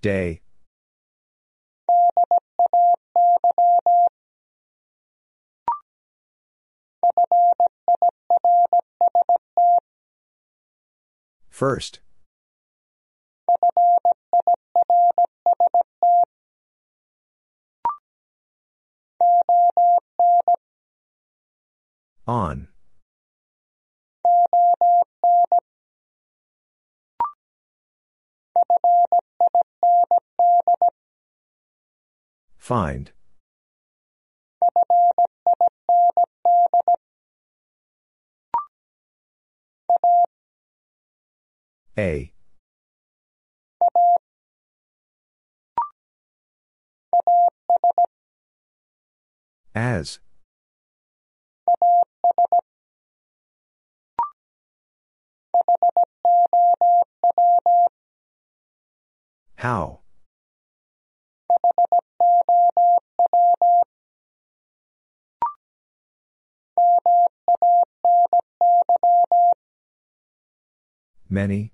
Day. First. On. Find. A. As. How? Many?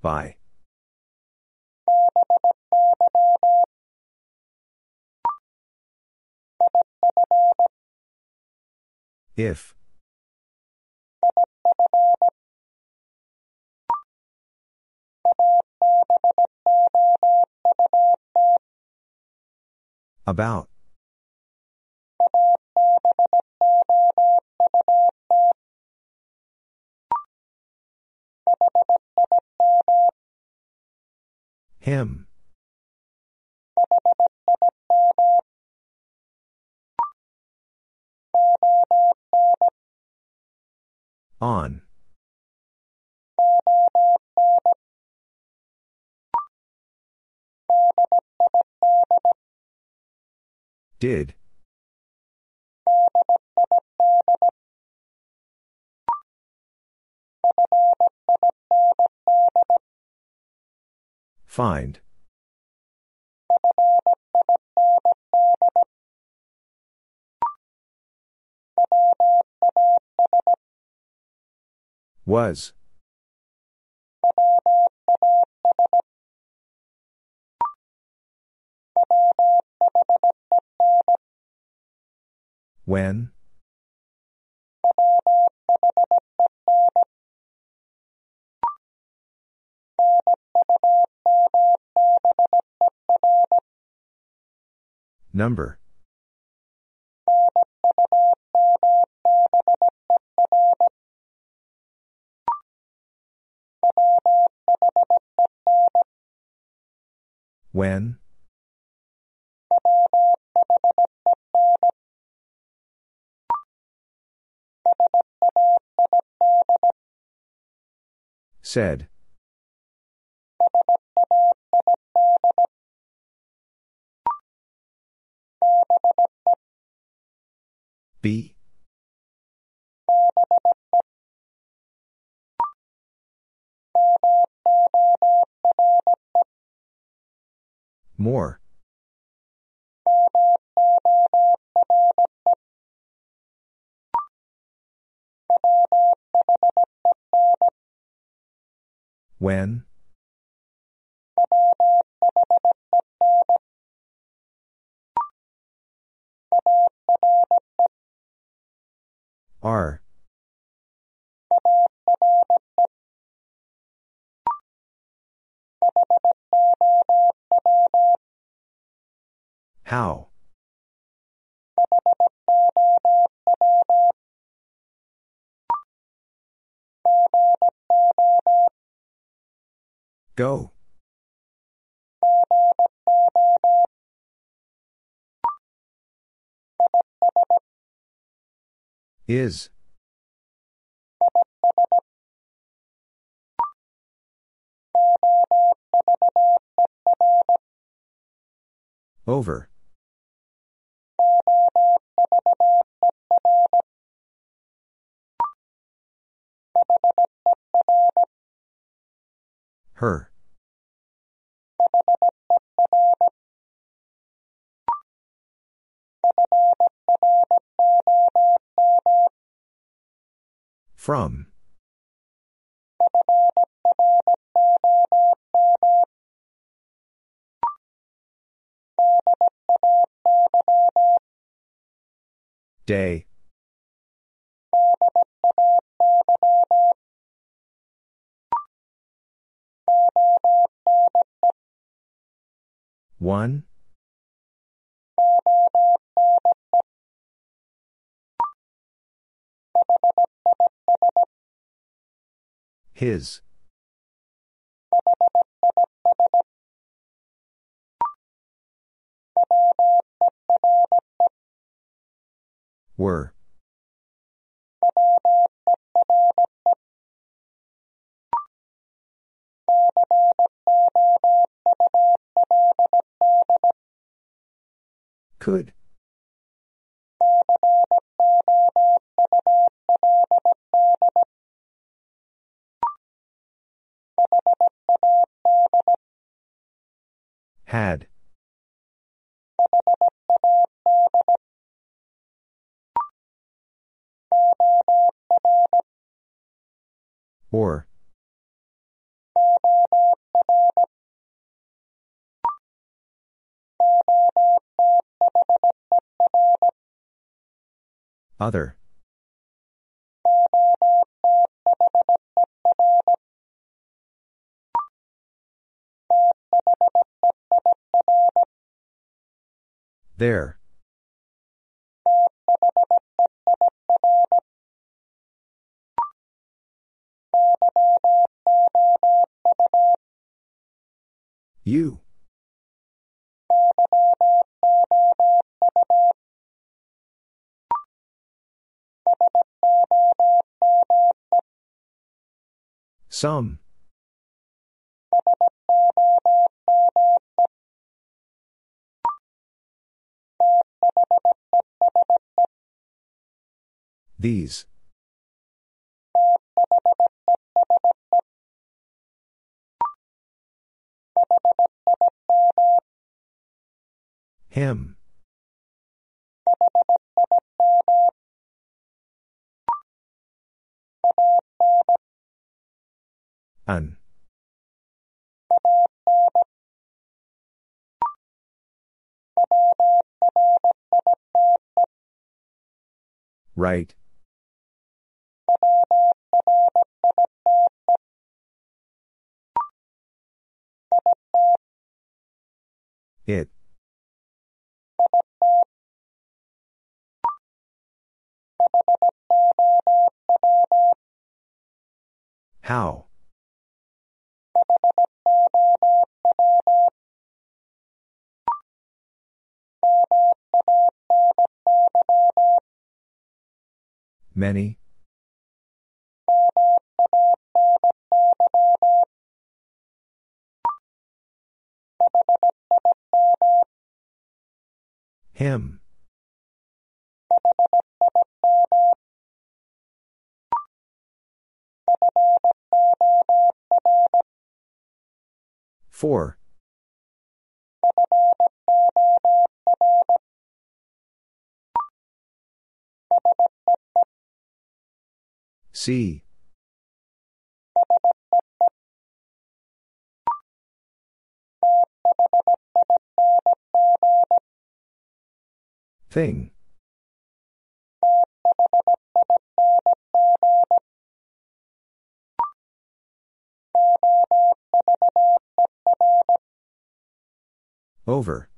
By. If. About. Him. On. Did. Find. Was. When? Number. When? Said. Be. More. When? Are. How? Go. Is. Over. Her. From. Day. One. His. Were. Could. Had. Or. Other. There. You. Some. These. Him. An. Right. It. How? Many? Him. For. See. Thing. Over.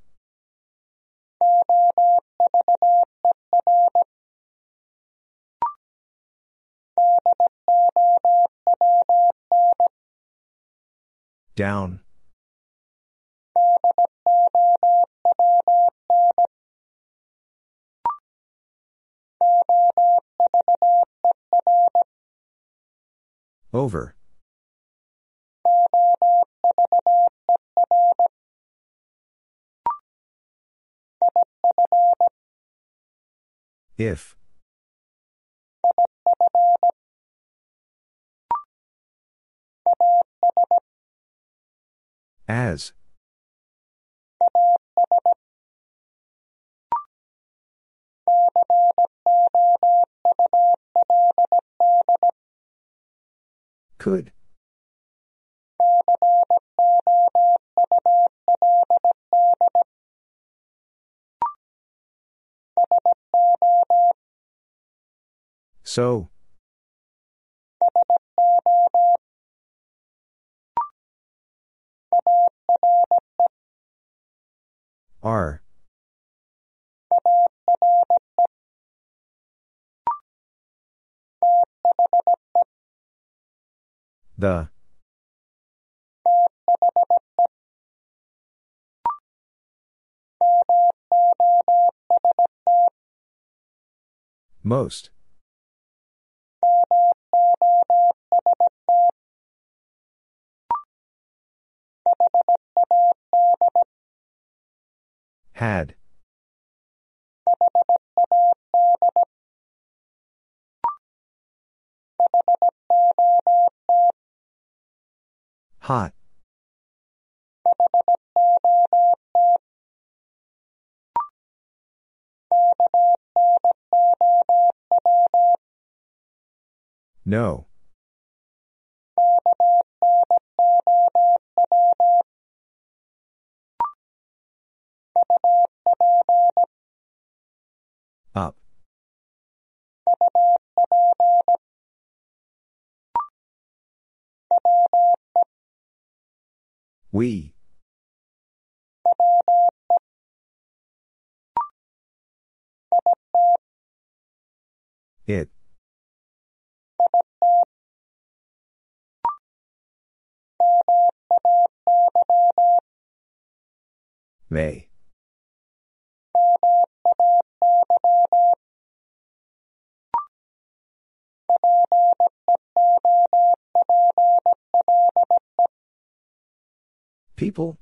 Down. Over. If. As. Could. So. Are. The. Most. Had. Hot. No. Up. We. It. May. People?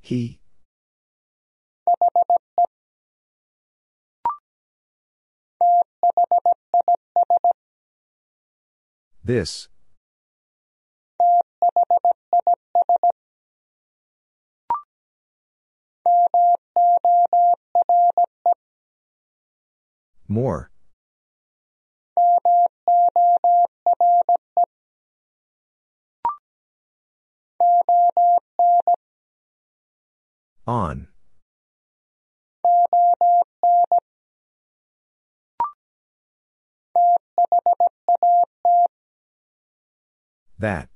He. This. More. On. That.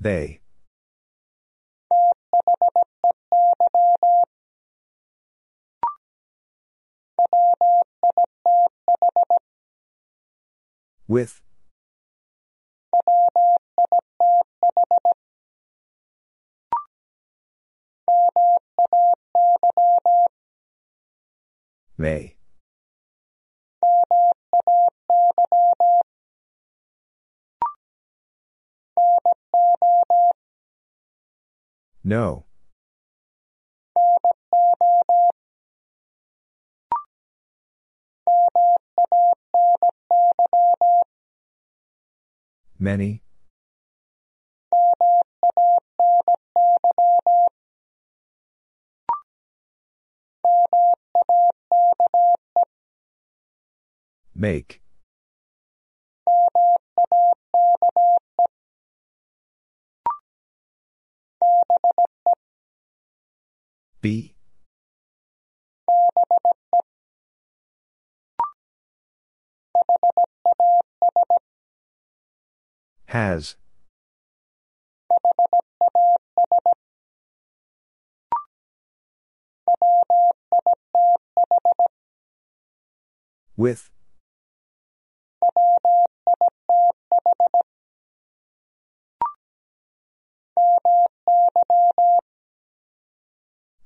They. With. May. No. Many. Make. Be. Has. With.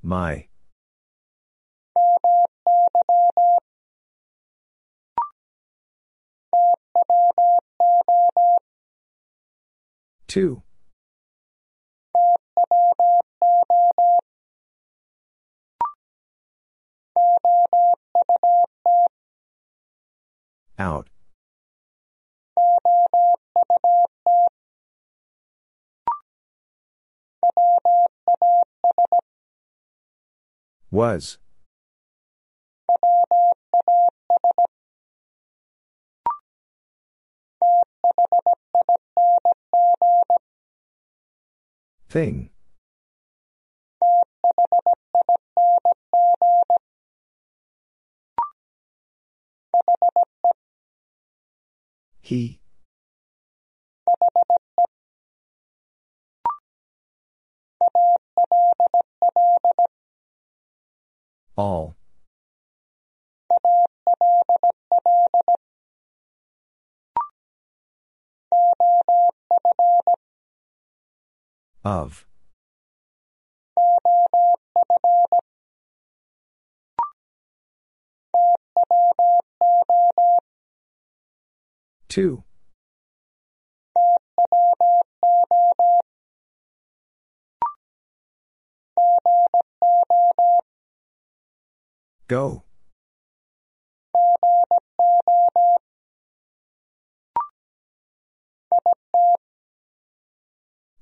My. Two. Out. Was. Thing. He. All. Of. Two. Go.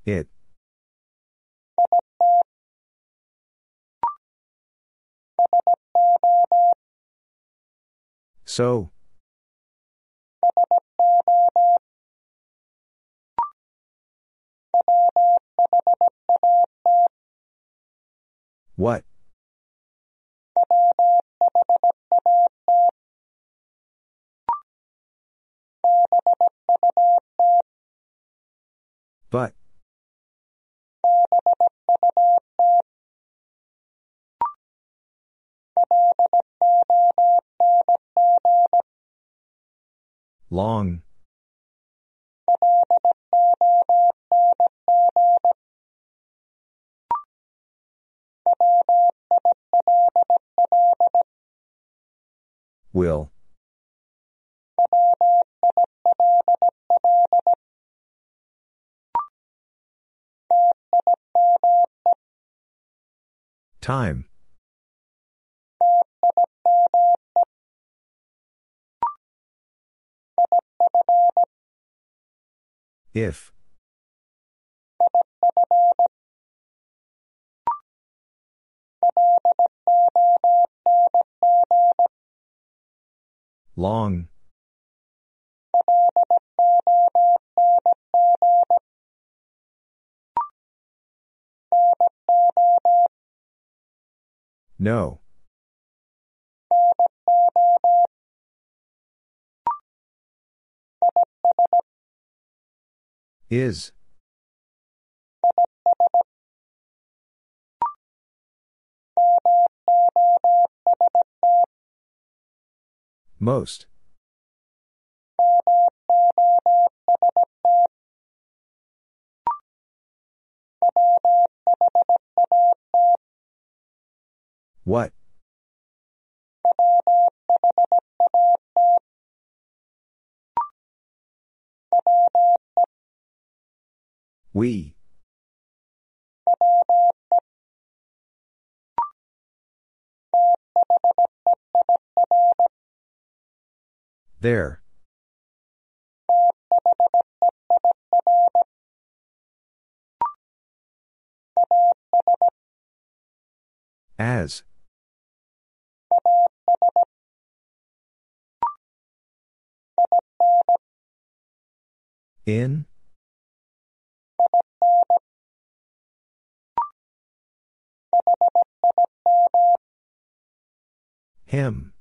It. So. What? But. Long. Will. Time. If. Long. No. Is. Most. What? We. There. As. In? Him.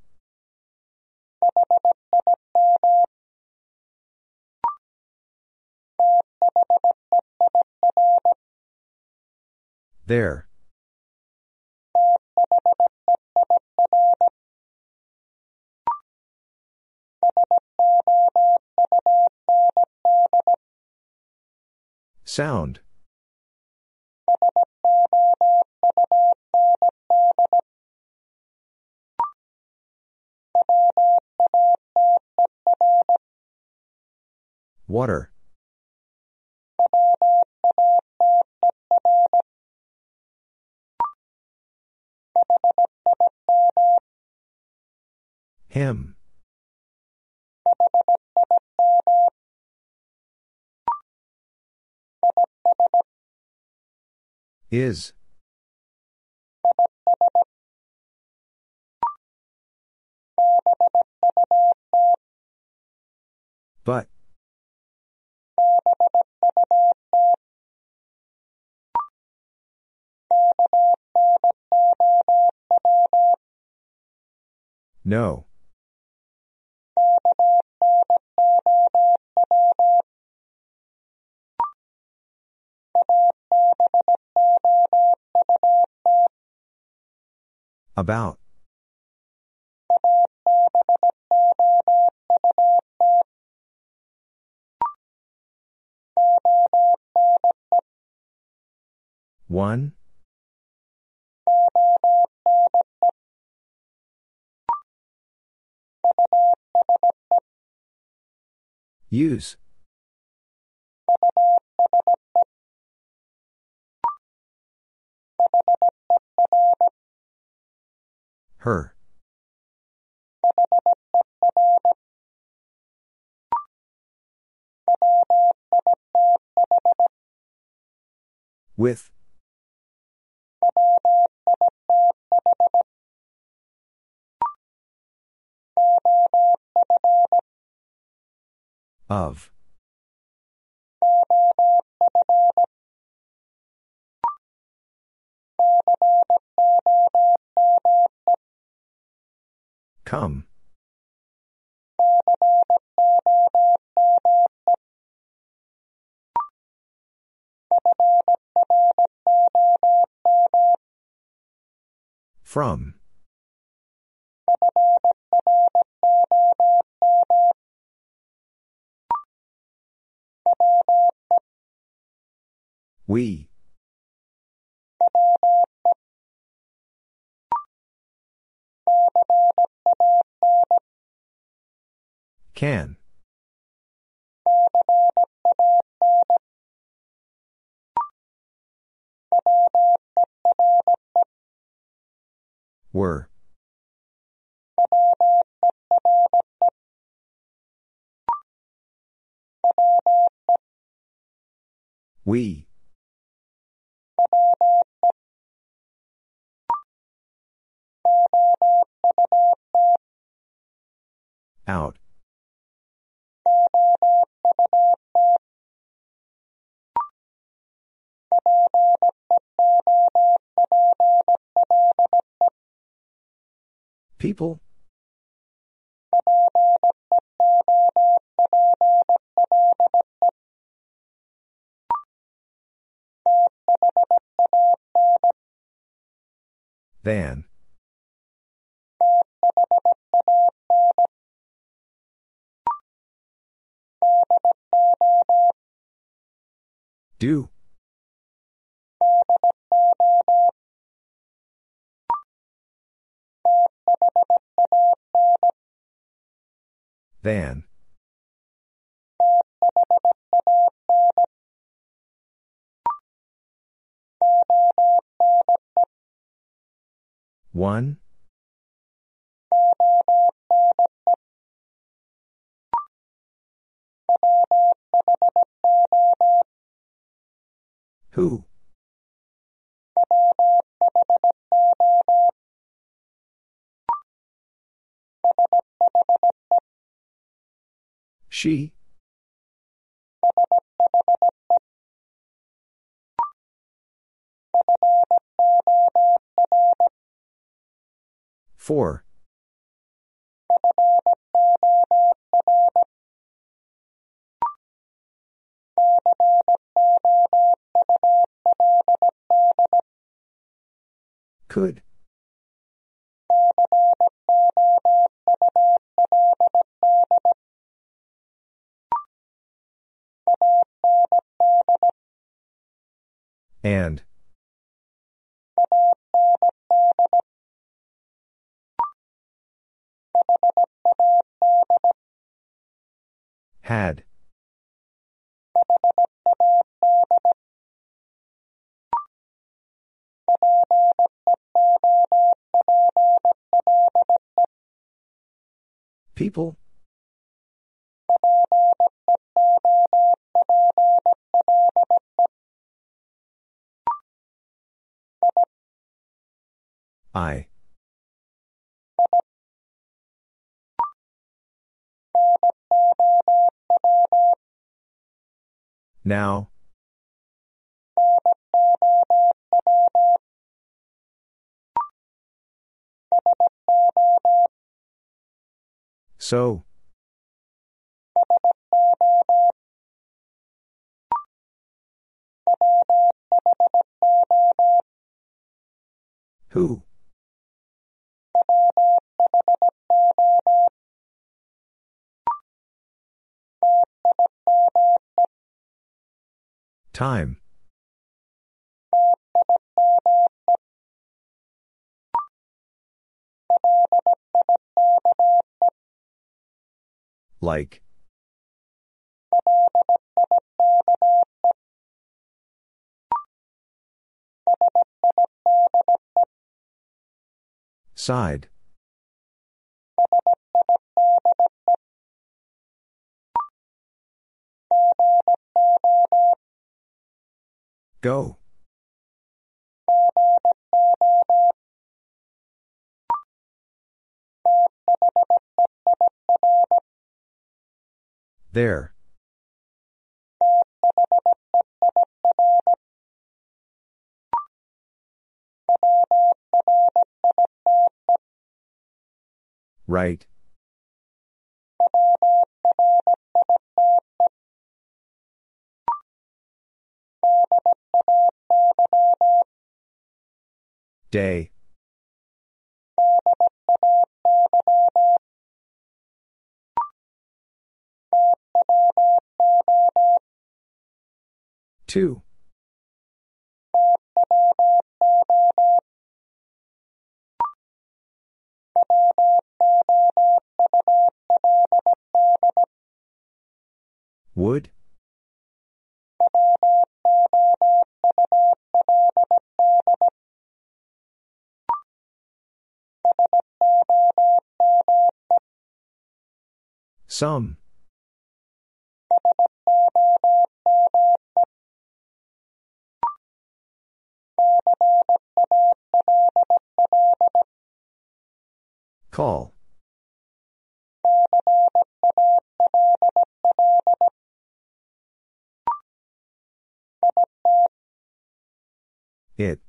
There. Sound. Water. Him. Is. But. No. About. One. Use. Her. With. Of. Come. From. We. Can. Were. We. Out. People? Than. Do. Than. One. Who? She? For. Could. And. Had. People? I. Now. So. Who? Time. Like. Side. Go. There. Right. Day. Two. Would? Some. Call. It.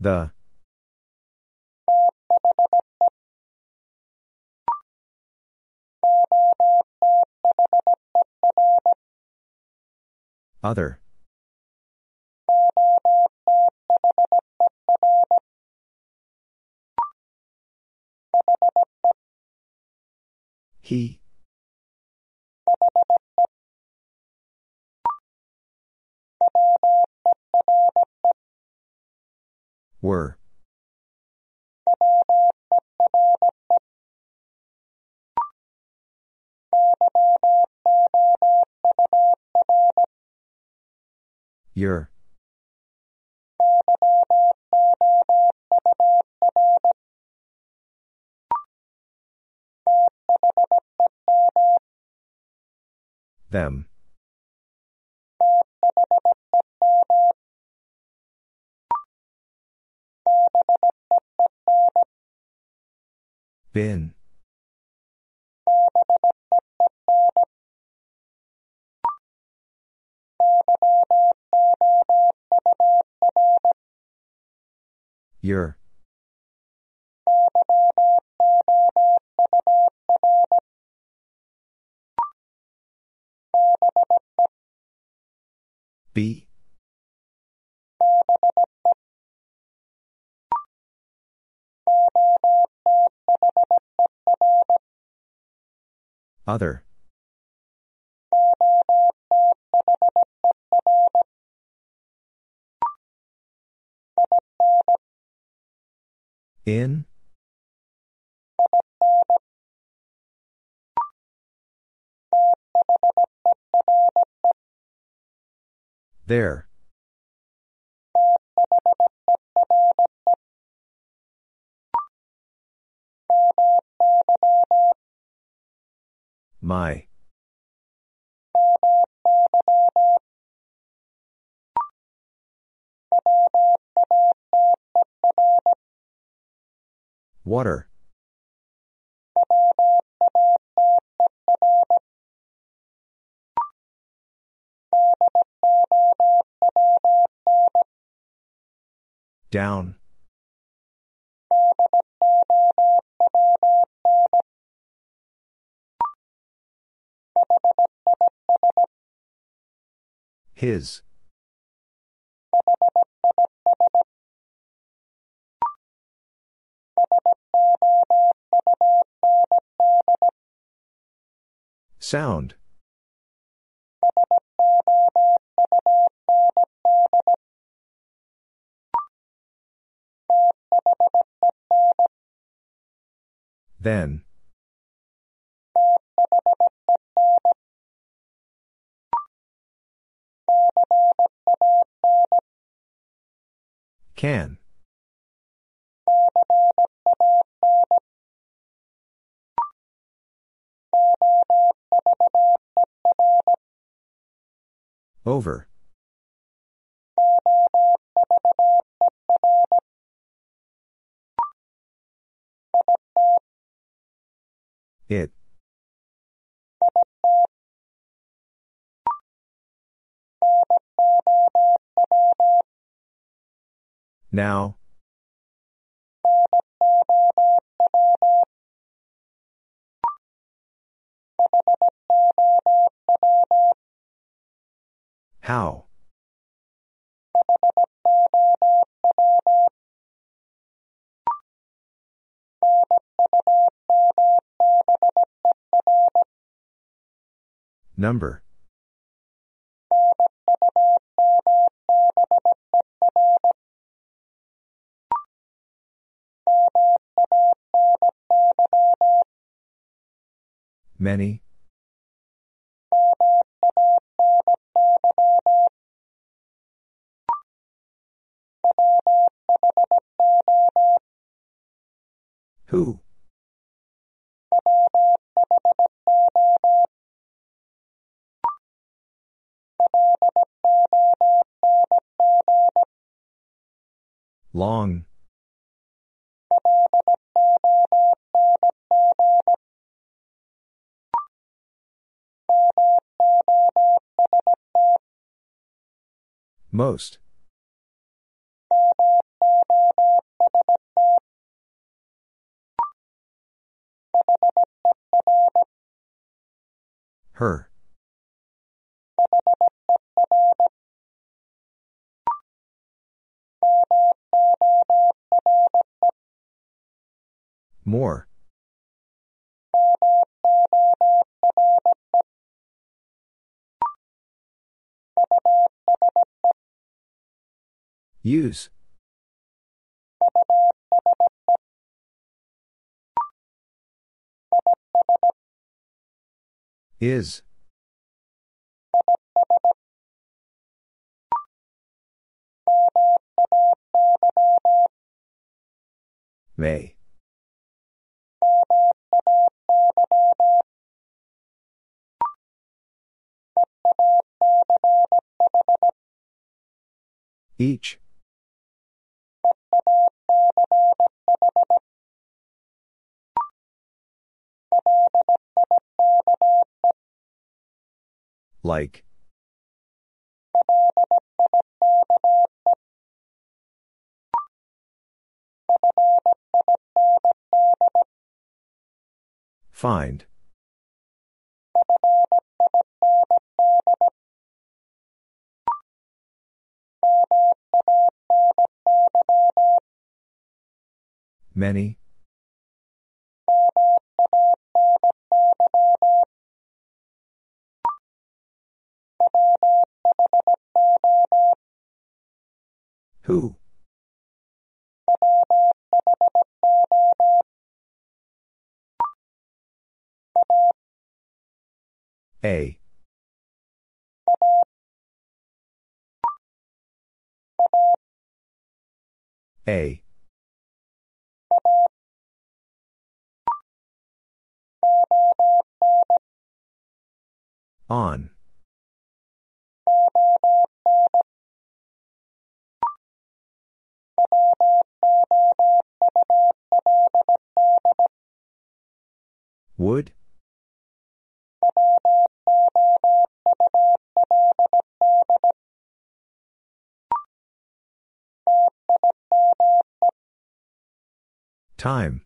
The. Other. He. Were. Your. Them. Been. Your. Be. Other. In? There. My. Water. Down. His. Sound. Then. Can. Over. It. Now. How? Number. Many. Who? Long. Most. Her. More. Use. Is. May. Each. Like. Find. Many. Who? A. A. On. Would? Time.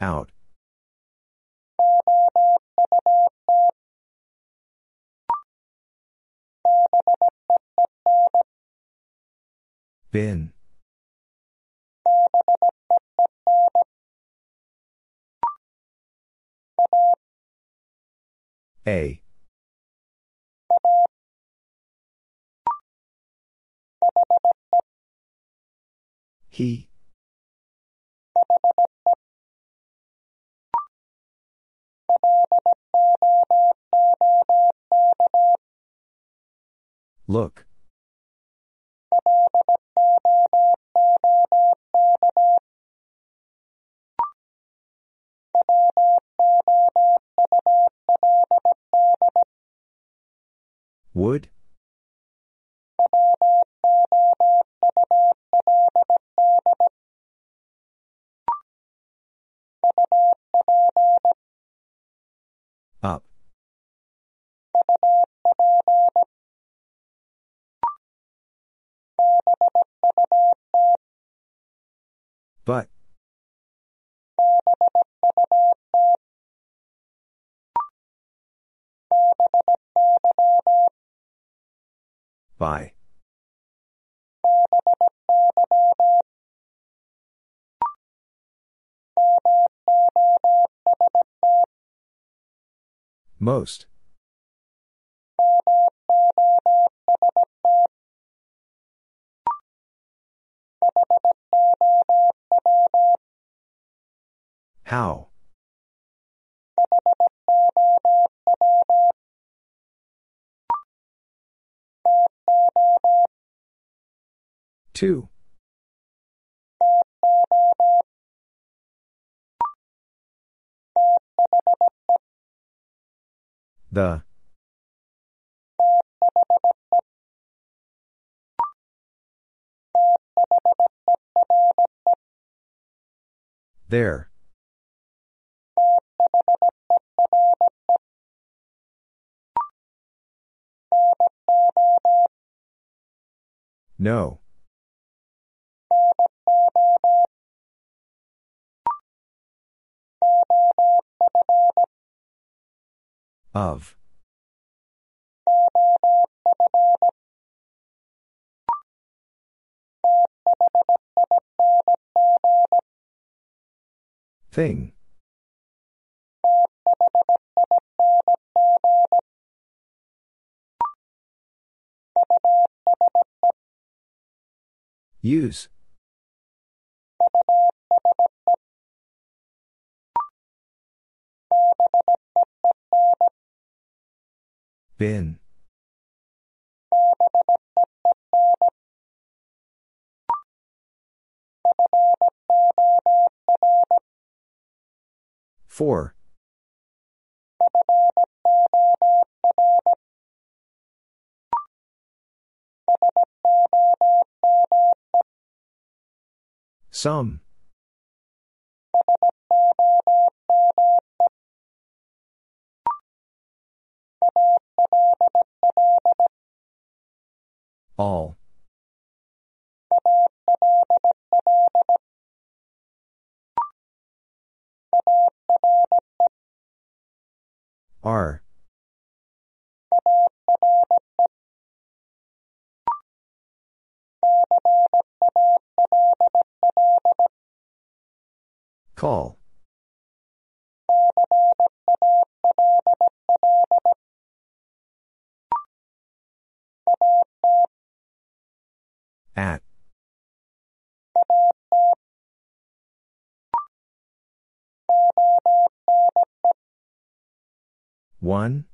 Out. Been. A. He. Look. Would? But. By. Most. How? Two. The. There. No. Of. Thing. Use. Been. For. Some. All. Are. Call. At. One.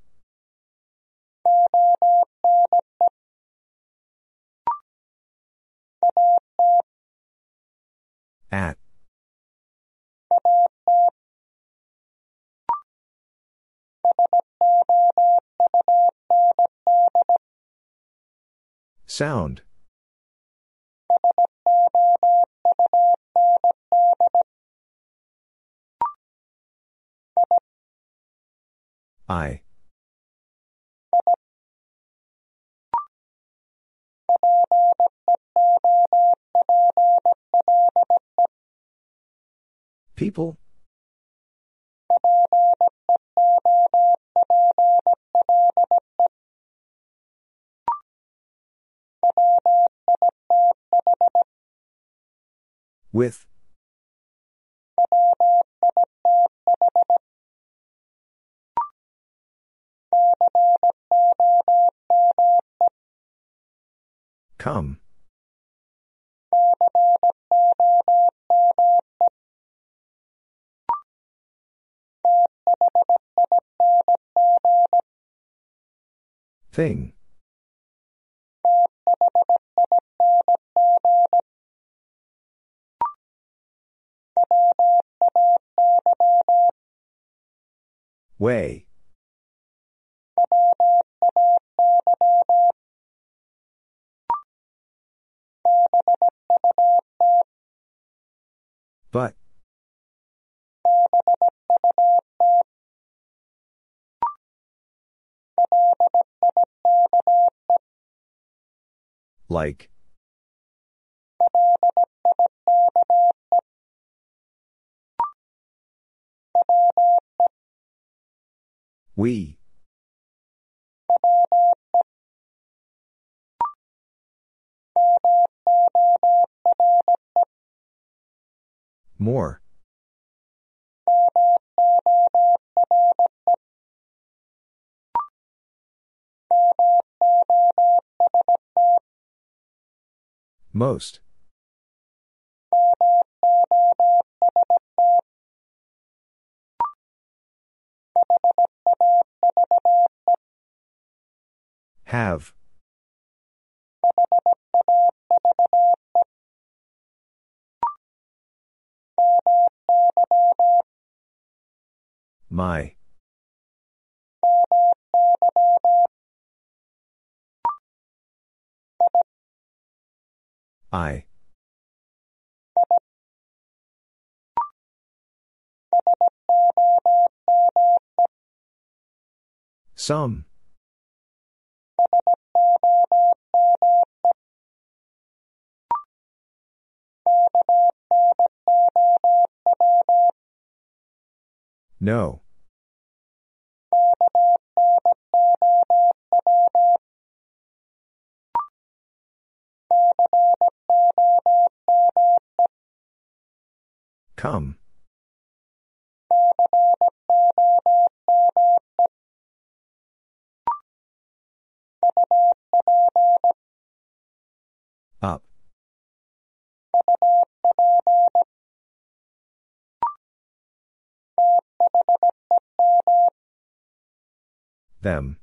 At. Sound. I. People? With. Come. Thing. Way. But. Like. We. More. Most. Have. My. I. Some. No. Come. Up. Them.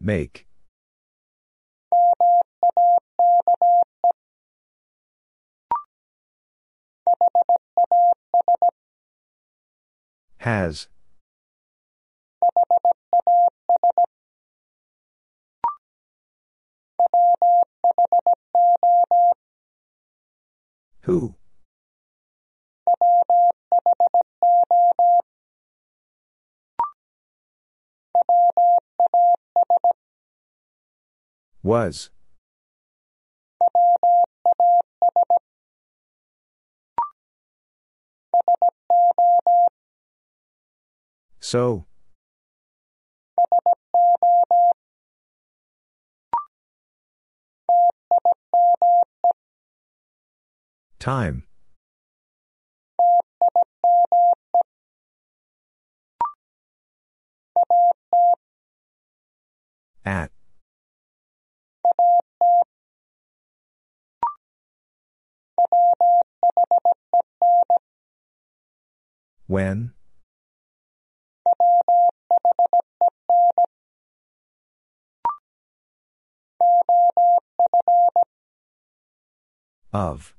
Make. Has. Who? Was. So. Time. At. When? Of.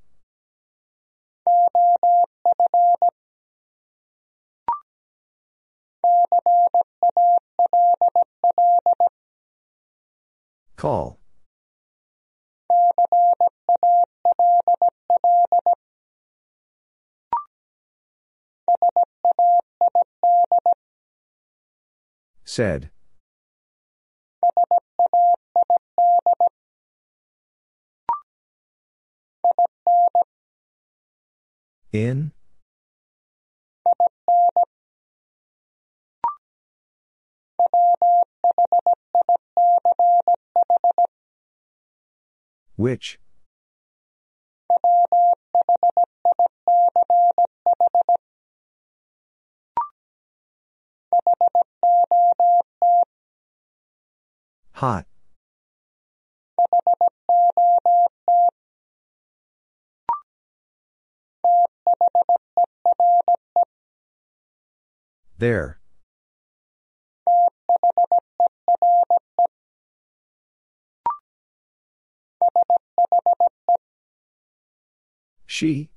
Call. Said. In? Which? Hot. There. She?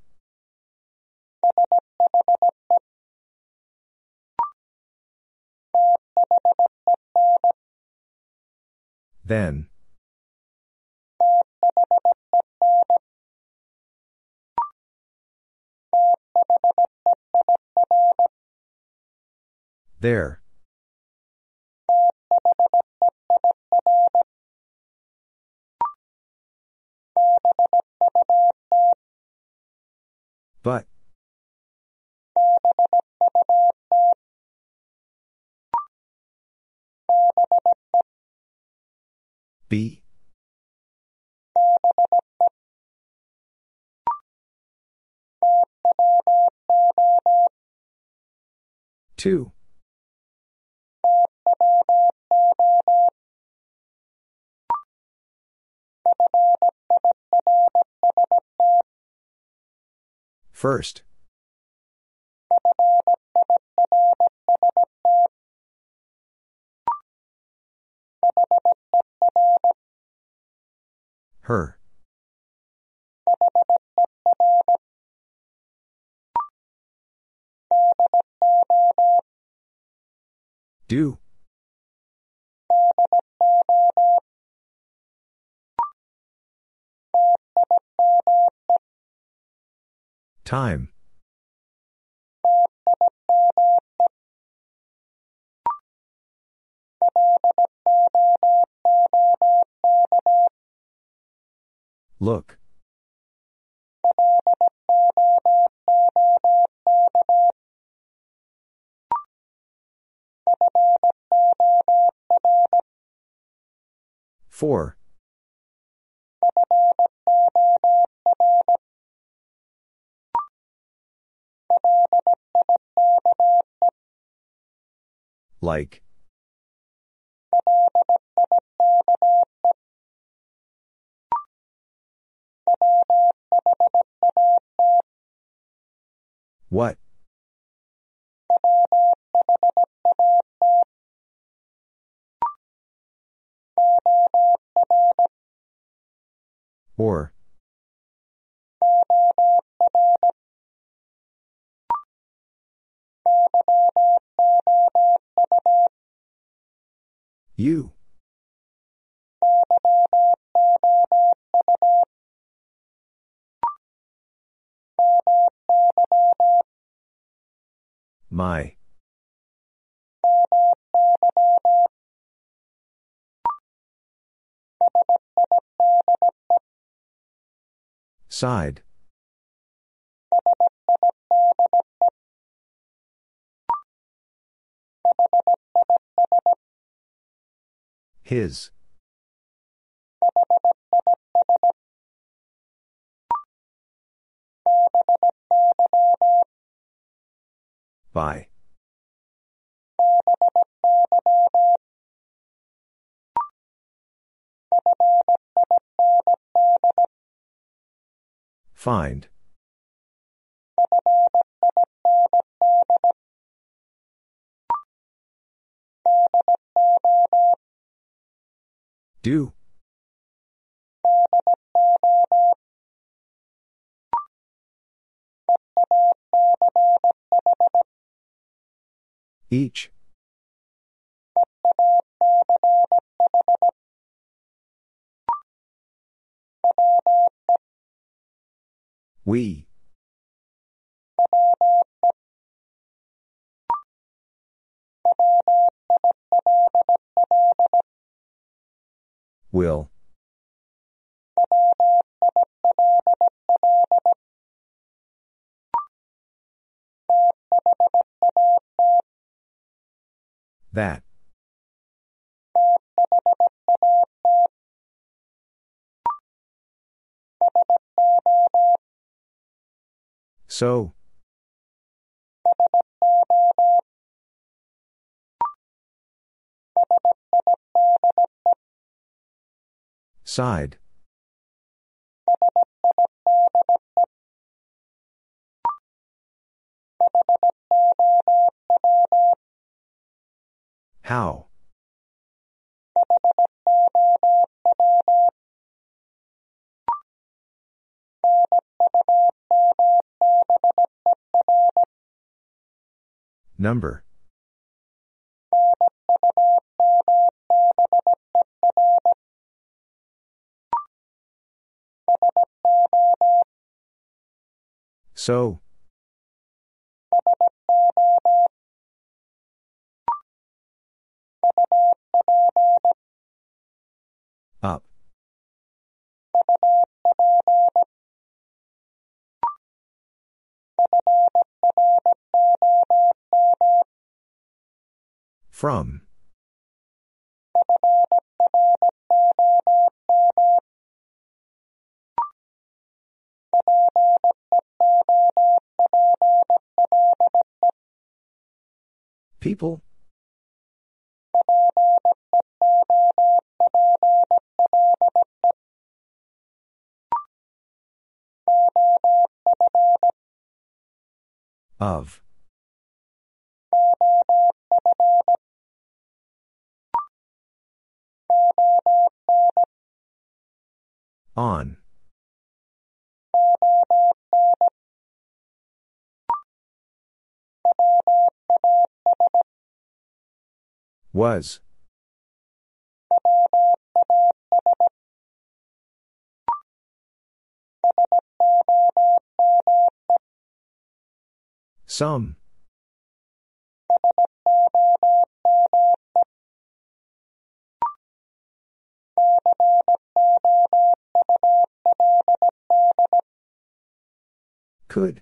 Then. There. But. Be. Two. First. Her. Do. Time. Look. For. Like. What? Or. You. My. Side. His. By. Find. Do. Each. We. Will. That. So. Side. How? Number. So. Up. From. People? Of. On. Was. Some. Could.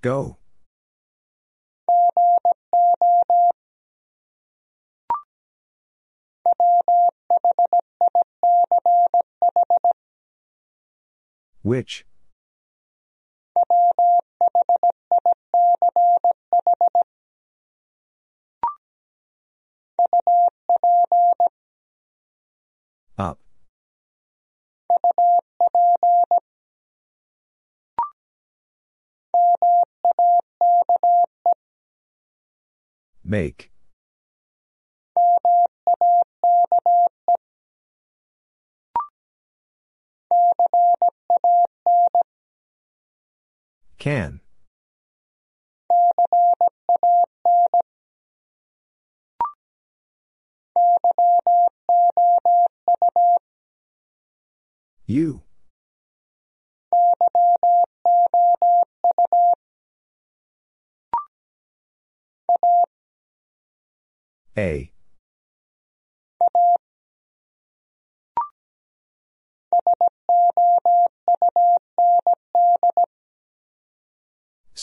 Go. Which? Up. Make. Can. You. A.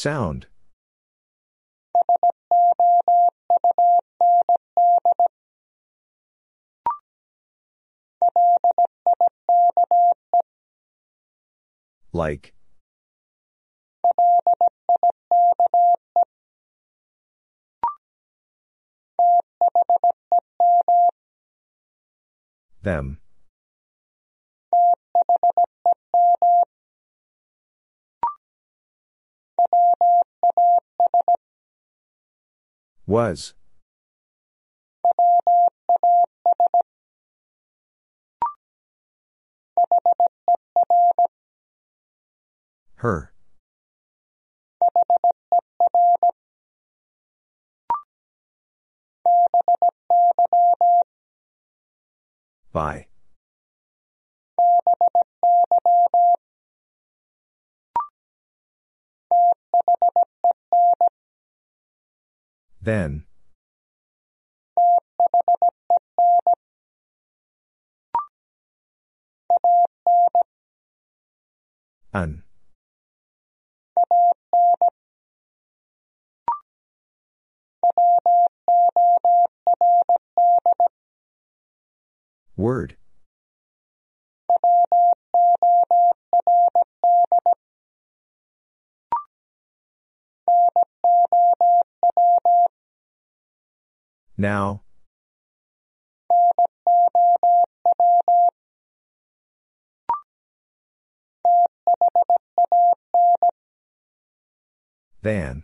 Sound. Like. Them. Was. Her. By. Then. An. Word. Now. Than.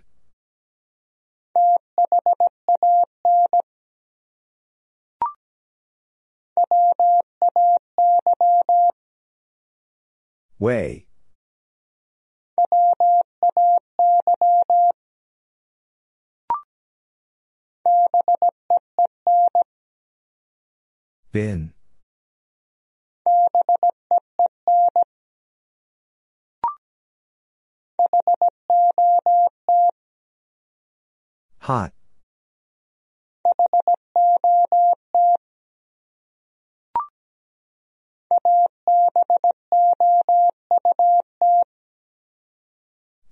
Way. Been. Hot.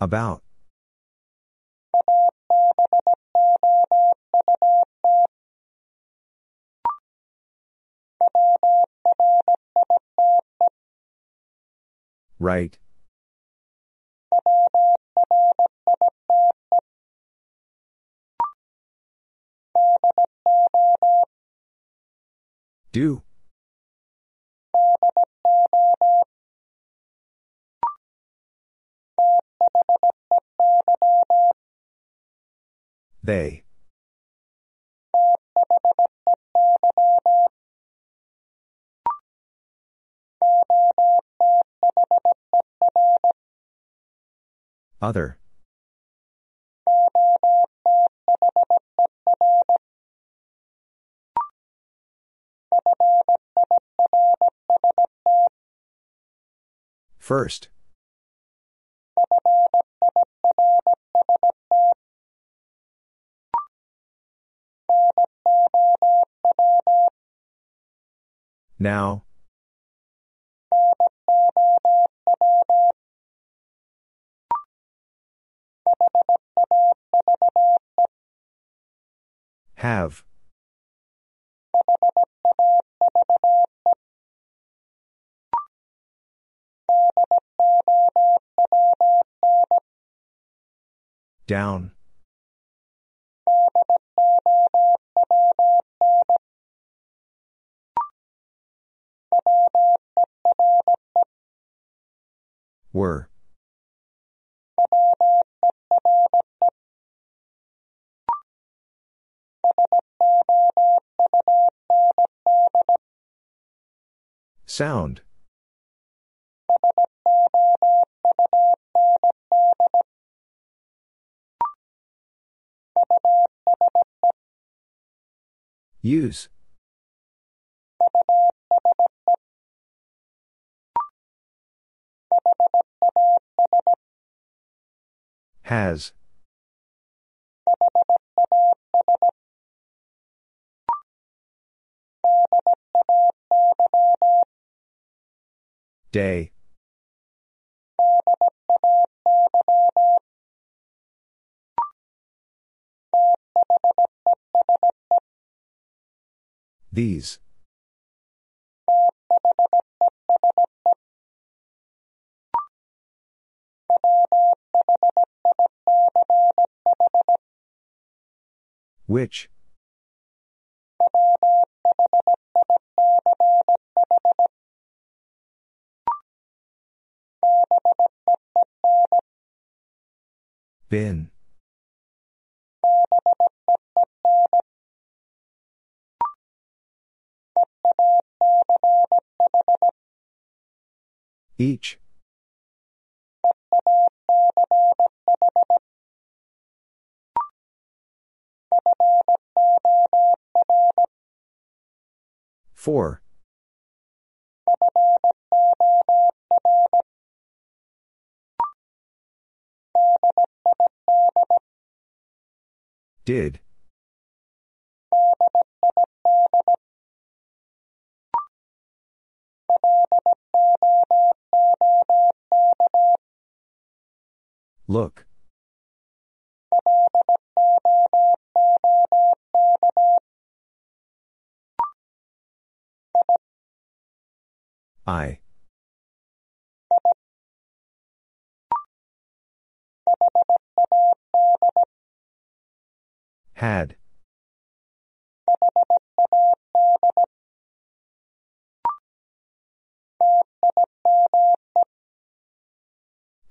About. Right. Do. They. Other. First. Now. Have. Down. Were. Sound. Use. Has. Day. These. Which? Been. Each. For. For. Did. Look. I. Had.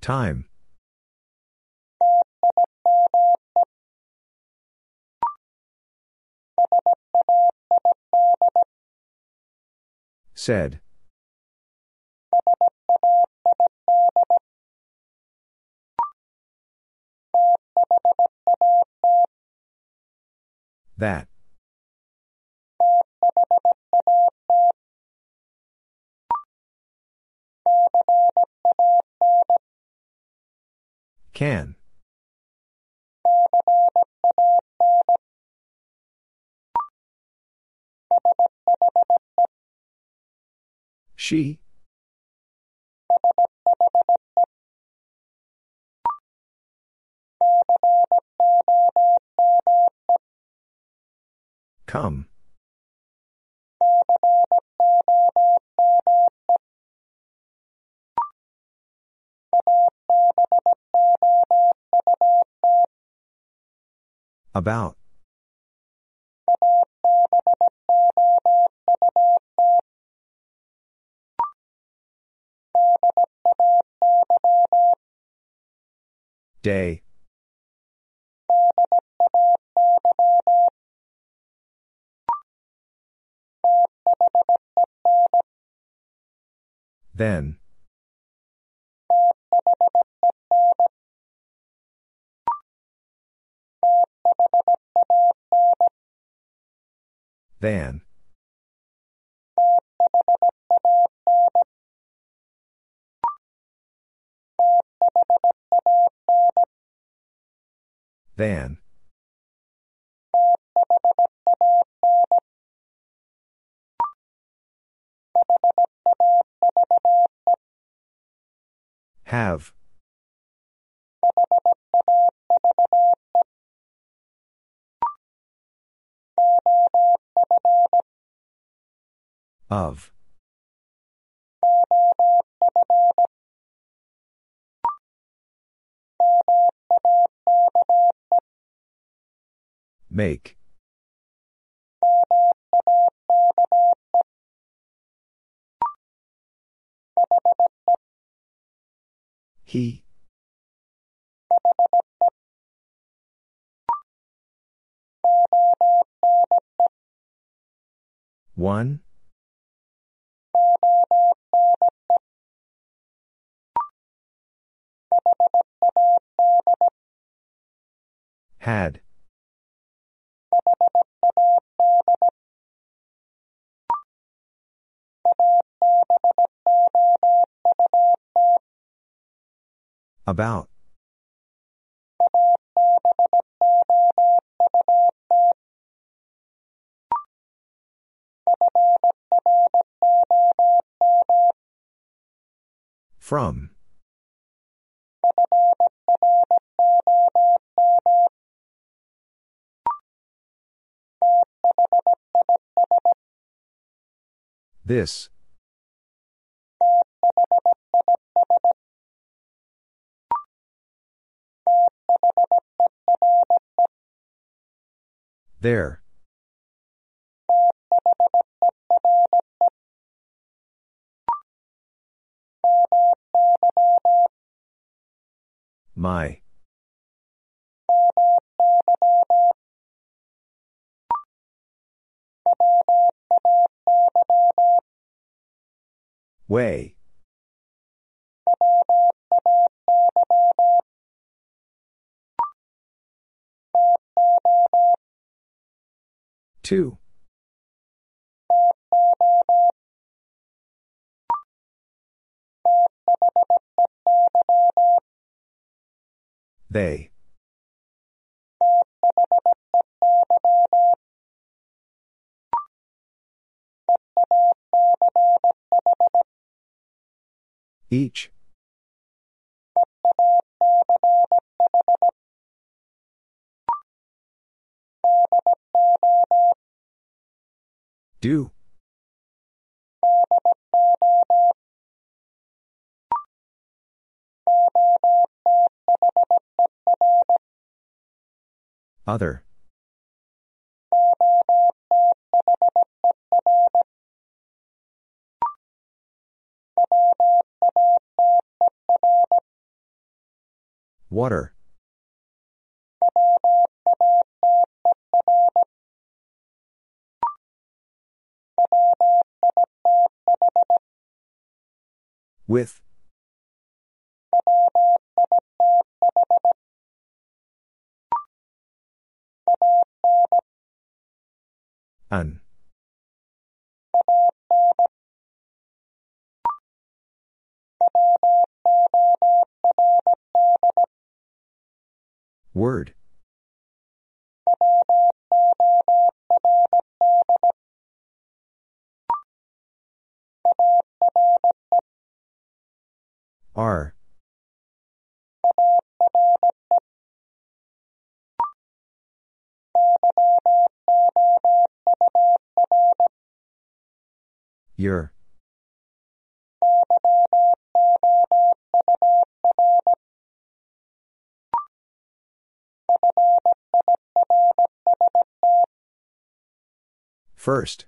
Time. Said. That. Can. She. Come. About. Day. Then. Than. Than. Have. Of. Make. He. One. Had. About. From. This. There. My. Way. Two. They. Each. Do. Other. Water. With. An. Word. Are. Your. First.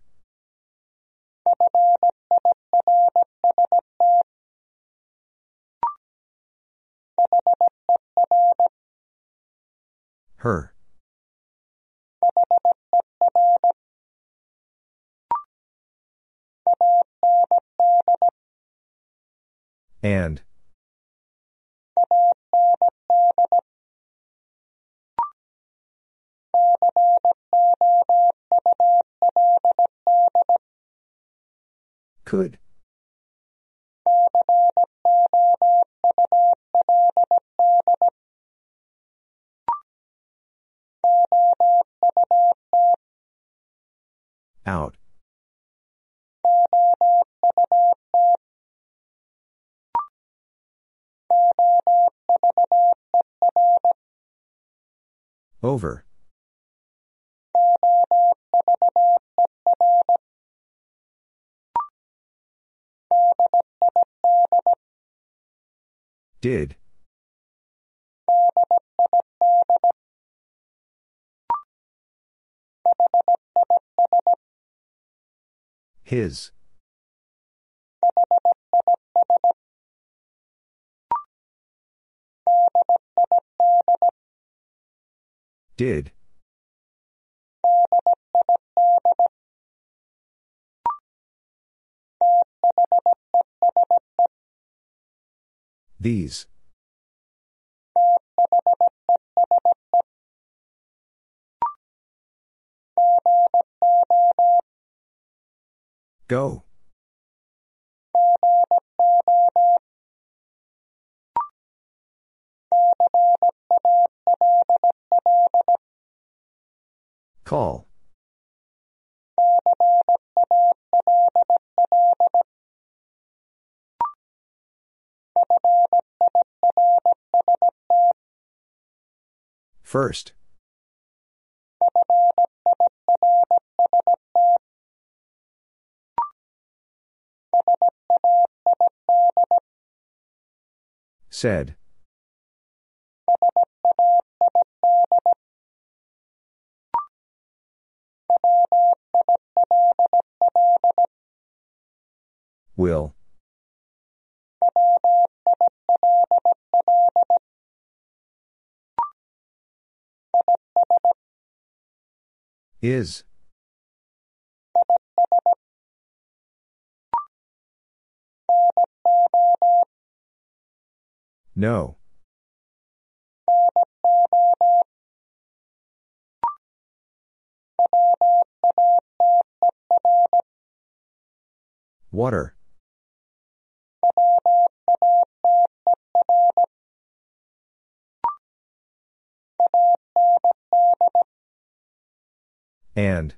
Her. And. Could. Out. Over. Did. His. Did. These. Go. Call. First. Said. Will. Is. No. Water. And.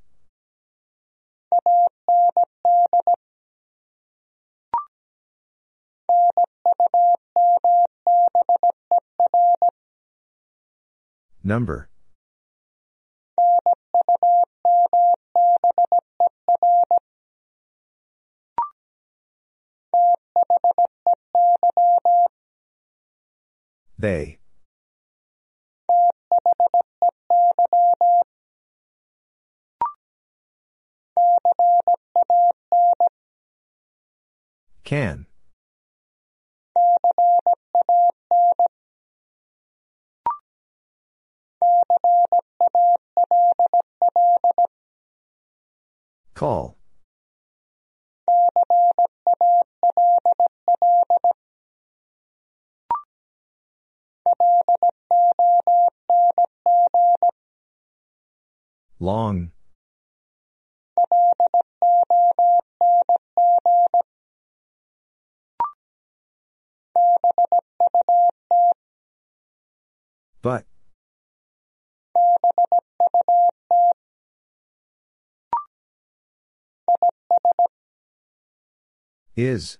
Number. They. Can. Call. Long. But. Is.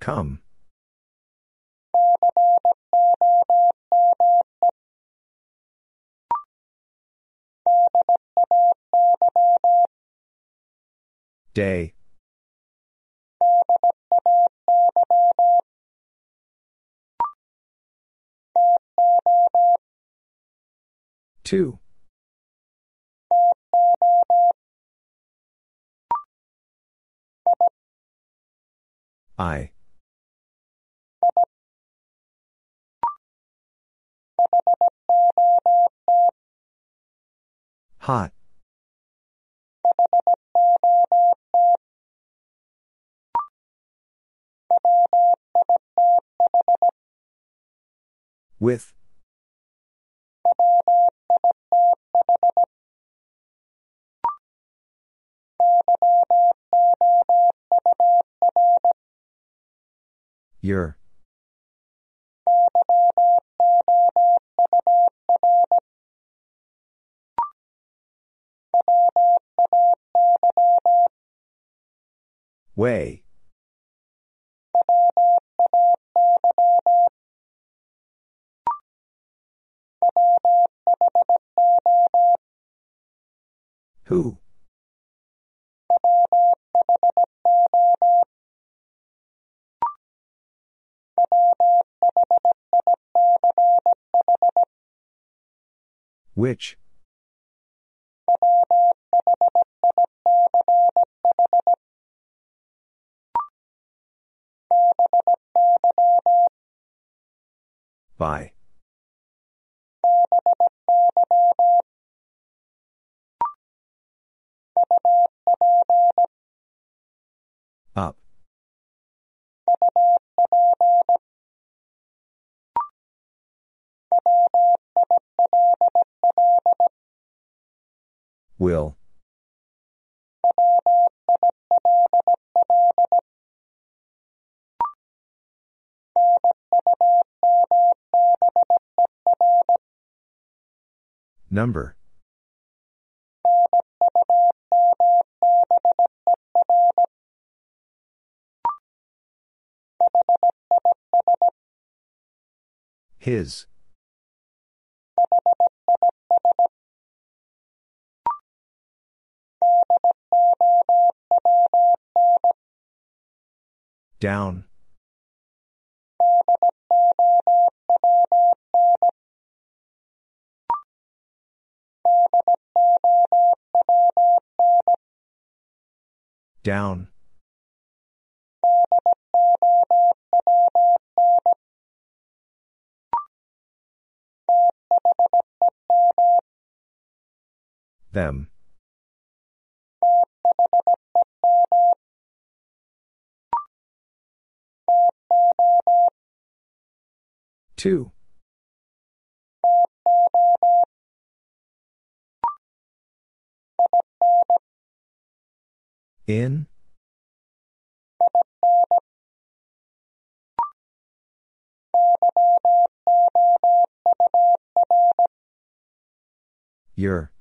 Come. Day. Two. I. Hot. With. Your. Way. Who? Which? By. Up. Will. Number. His. Down. Down. Them. Two. In? Your.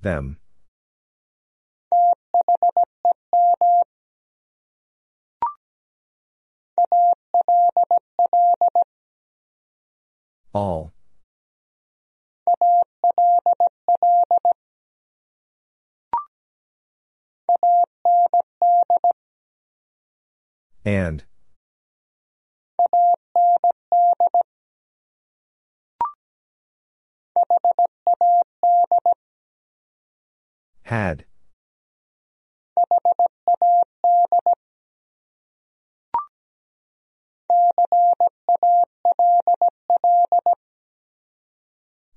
Them. All. And. Had.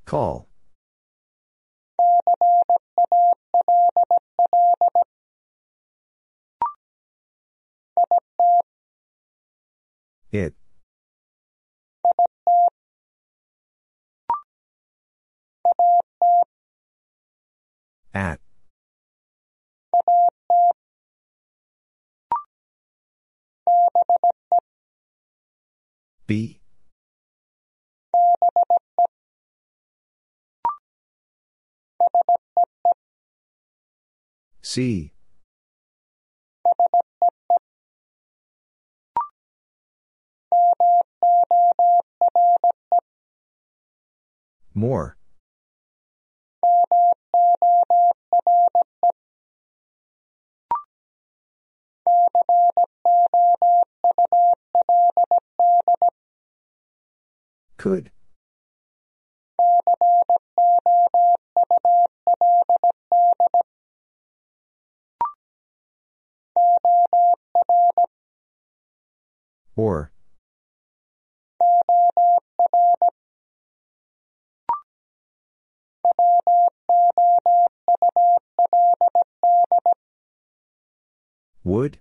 Call. It. At. Be. See. More. Could. Or. Would?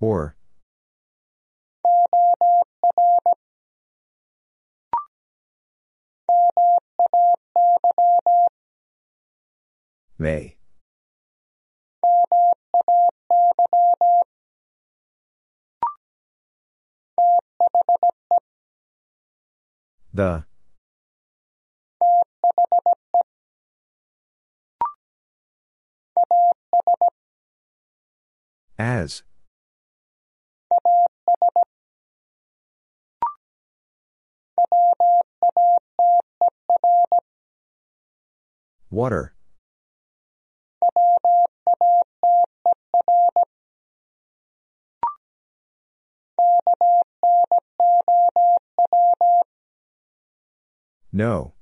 Or. May. The. As. Water. No.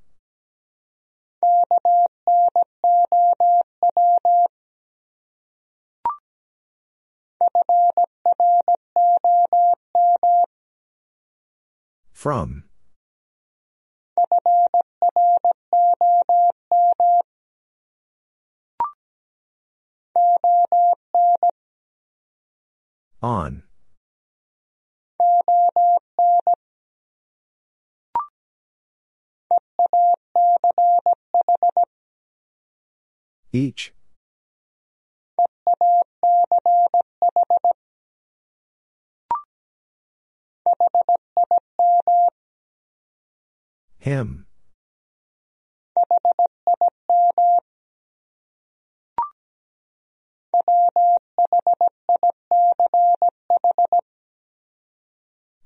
From. On. Each. Him.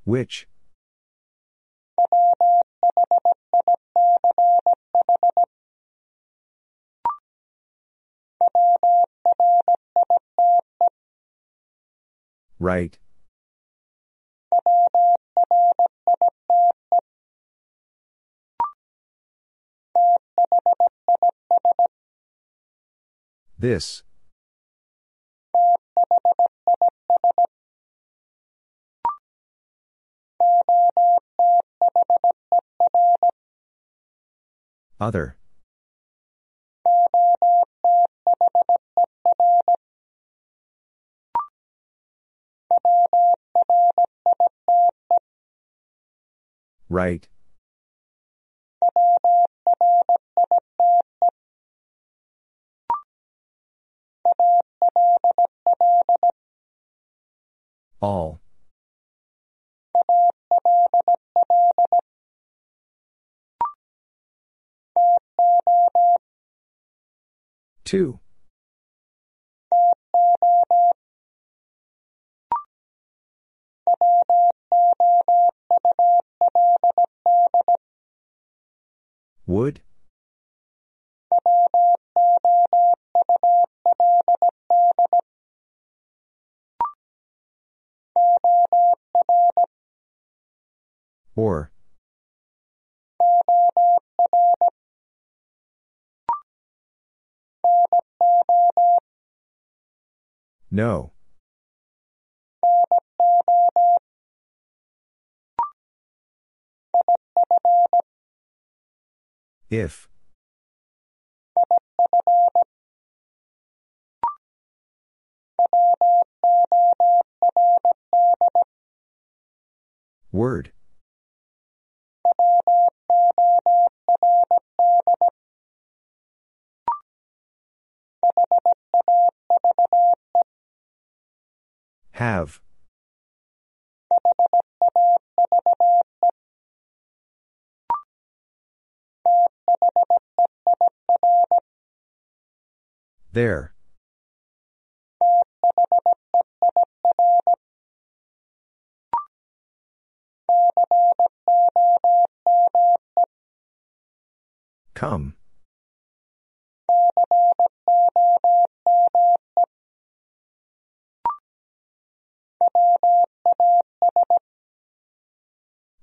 Which? Right. This. Other. Right. All. Two. Would? Or. No. If. Word. Have. There. Come.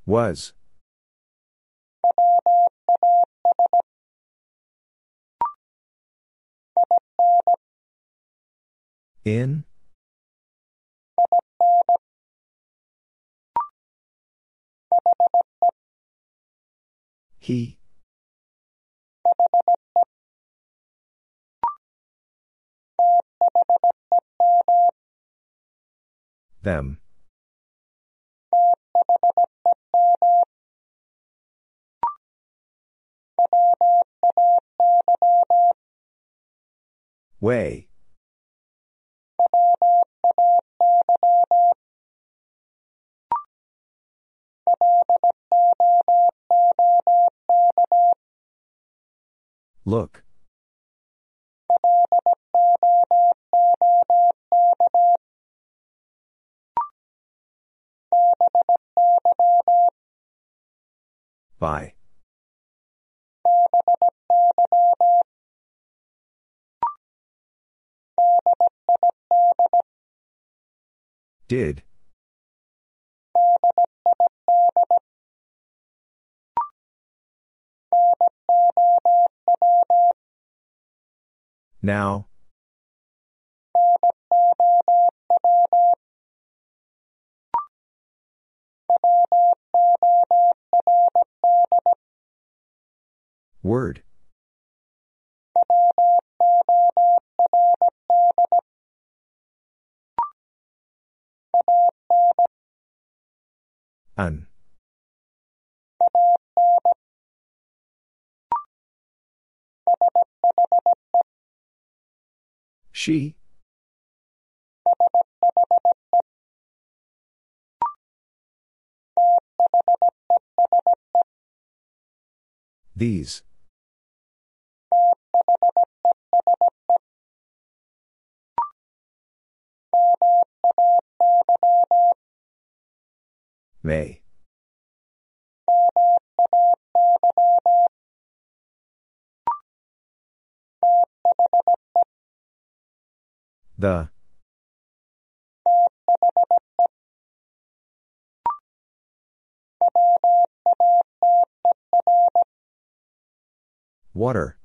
Was. In? He. Them. Way. Look. By. Did. Now. Word. An. She. These. May. The. Water.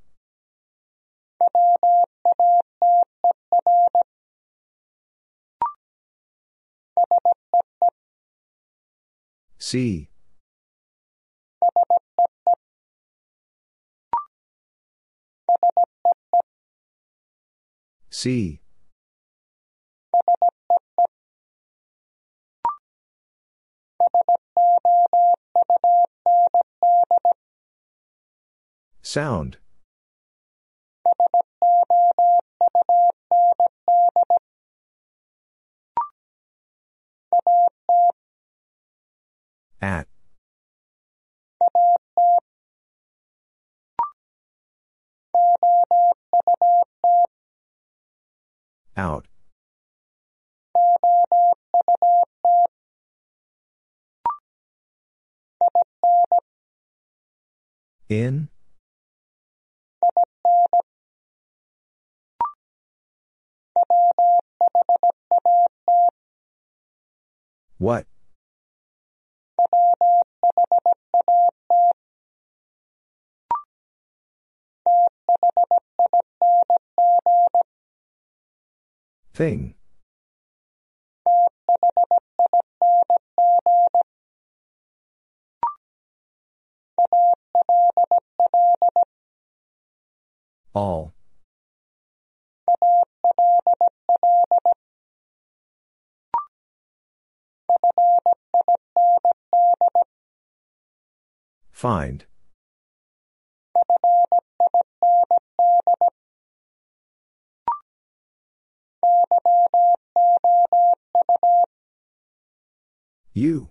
C. See. Sound. At. Out. In? What? Thing. All. Find. You.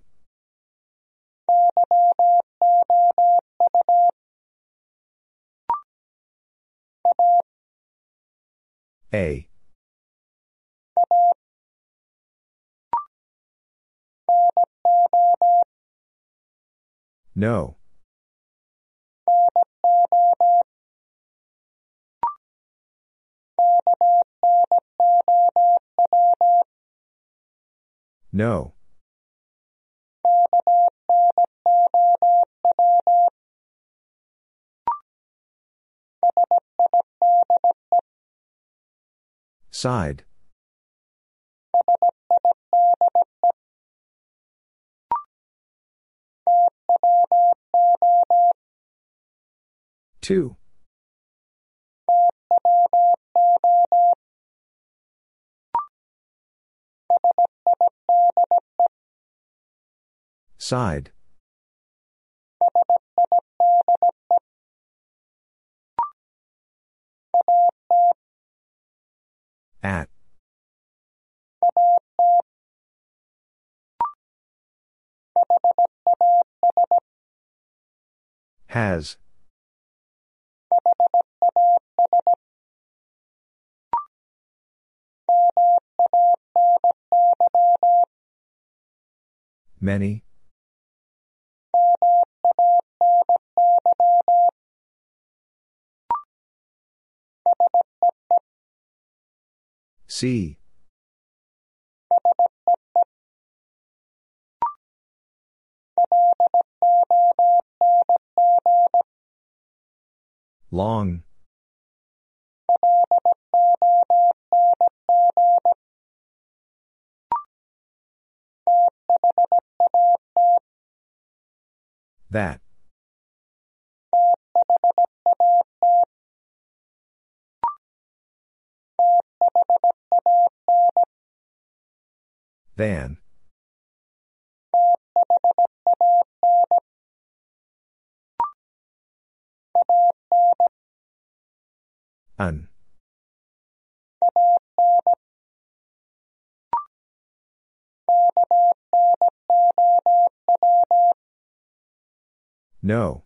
A. No. No. Side. Two. Side. At. Has. Many. See. Long. That. Than. An. No.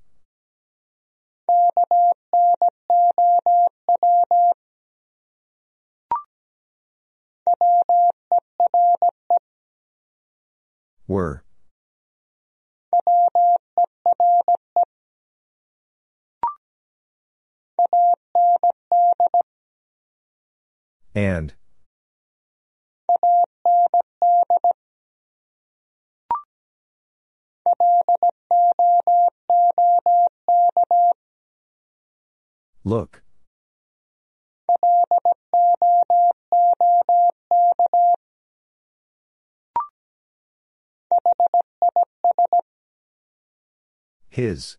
Were. And. Look. His.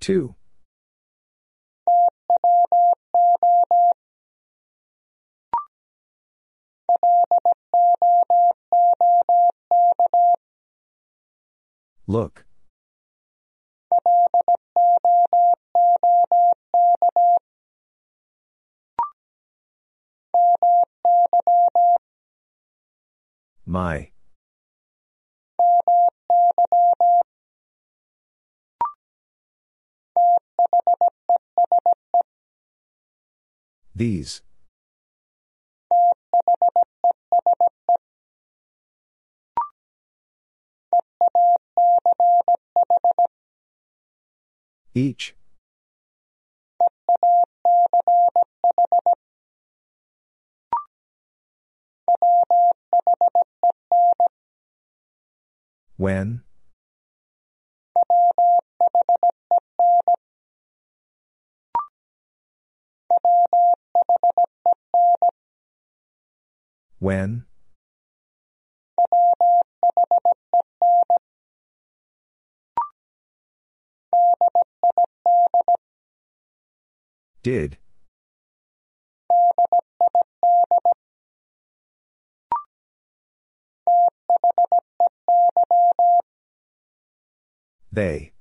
Two. Look. My. These. Each. When? When? Did. They.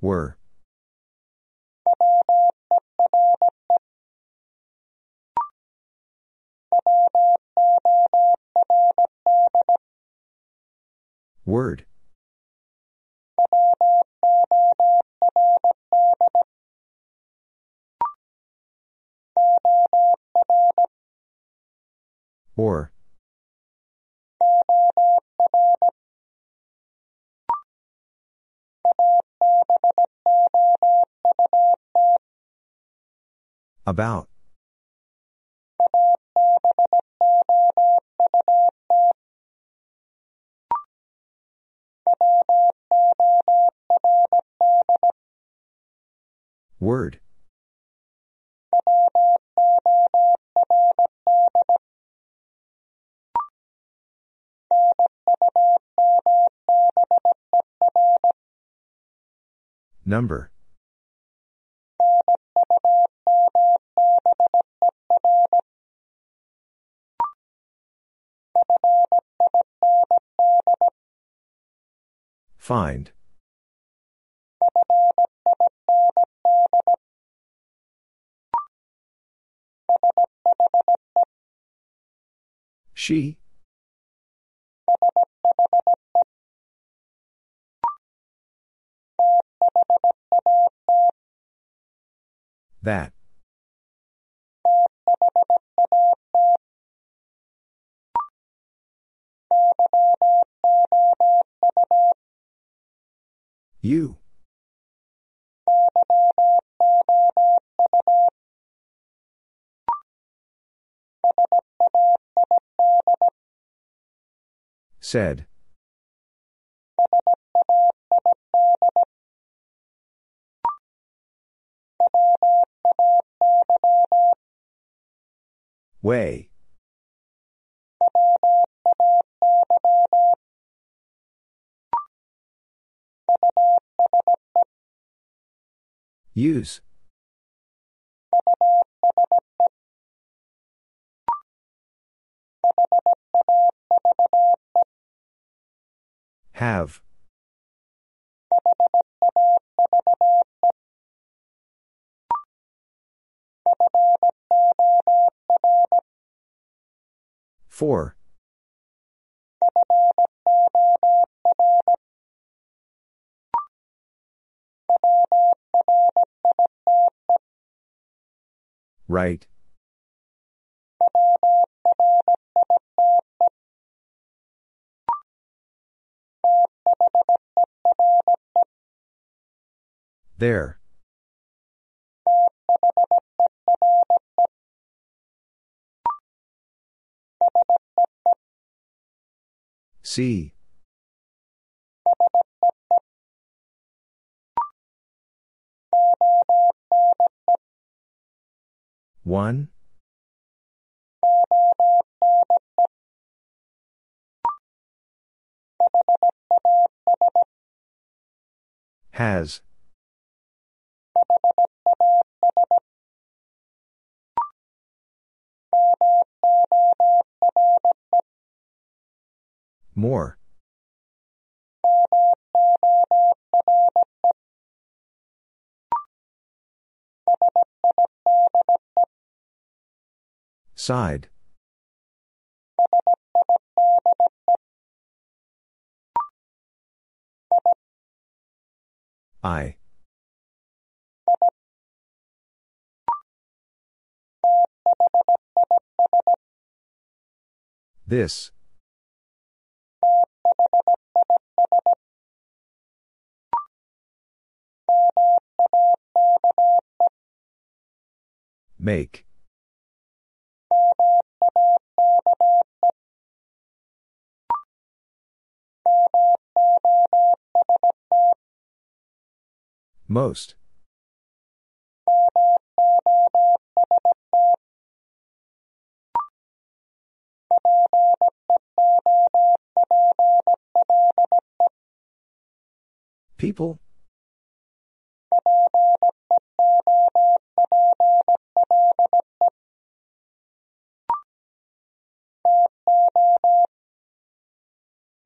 Were. Word. Or. About. Word. Number. Find. She. That. You. Said. Way. Use. Have. Four. Right. There. See. One. Has. More. Side. I. This. Make. Most. People?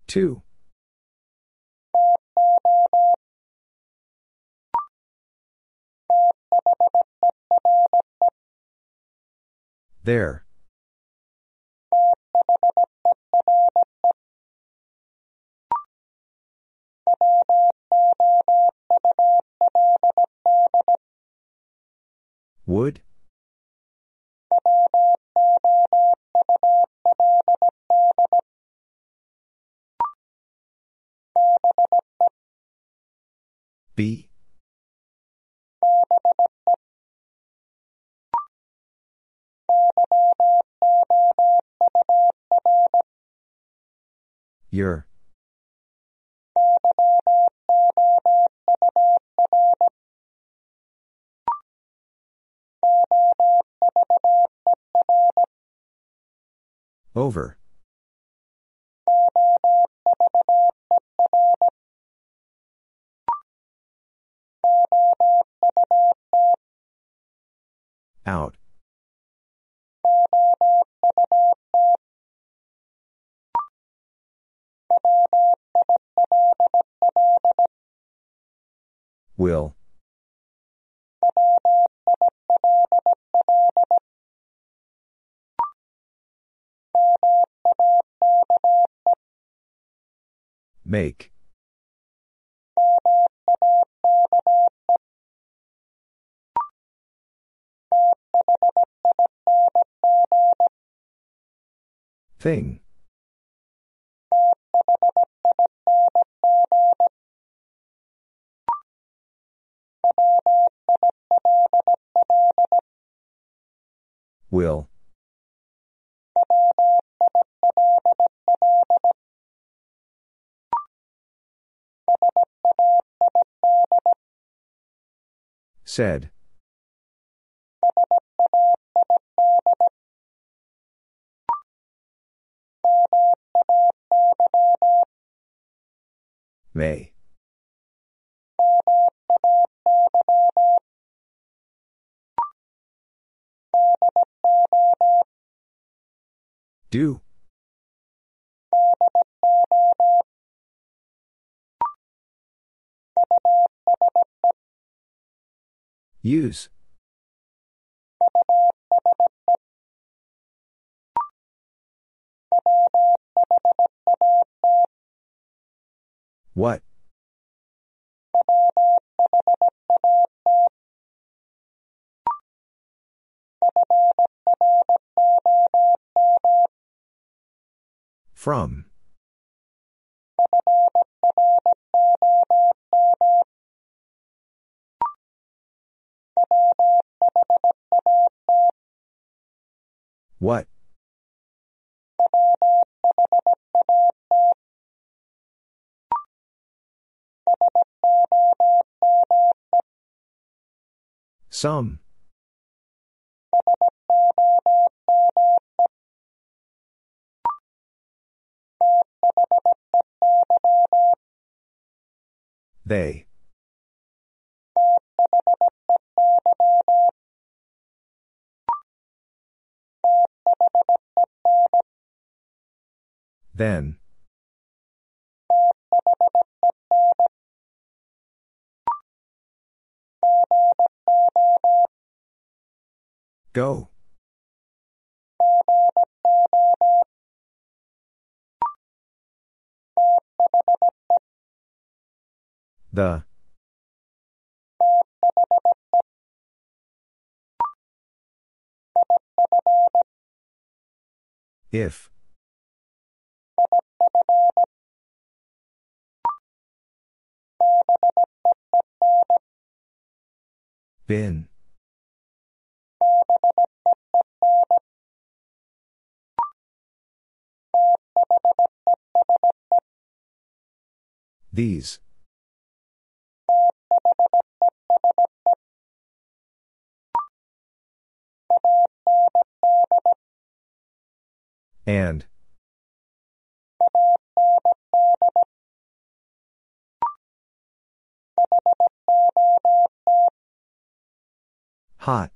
Two. There. Would? Be? Your. Over. Out. Will. Make. Thing. Will. Said. May. Do. Use. What? From. What? Some. They. Then. Go. The. If. Been. These. And. Hot.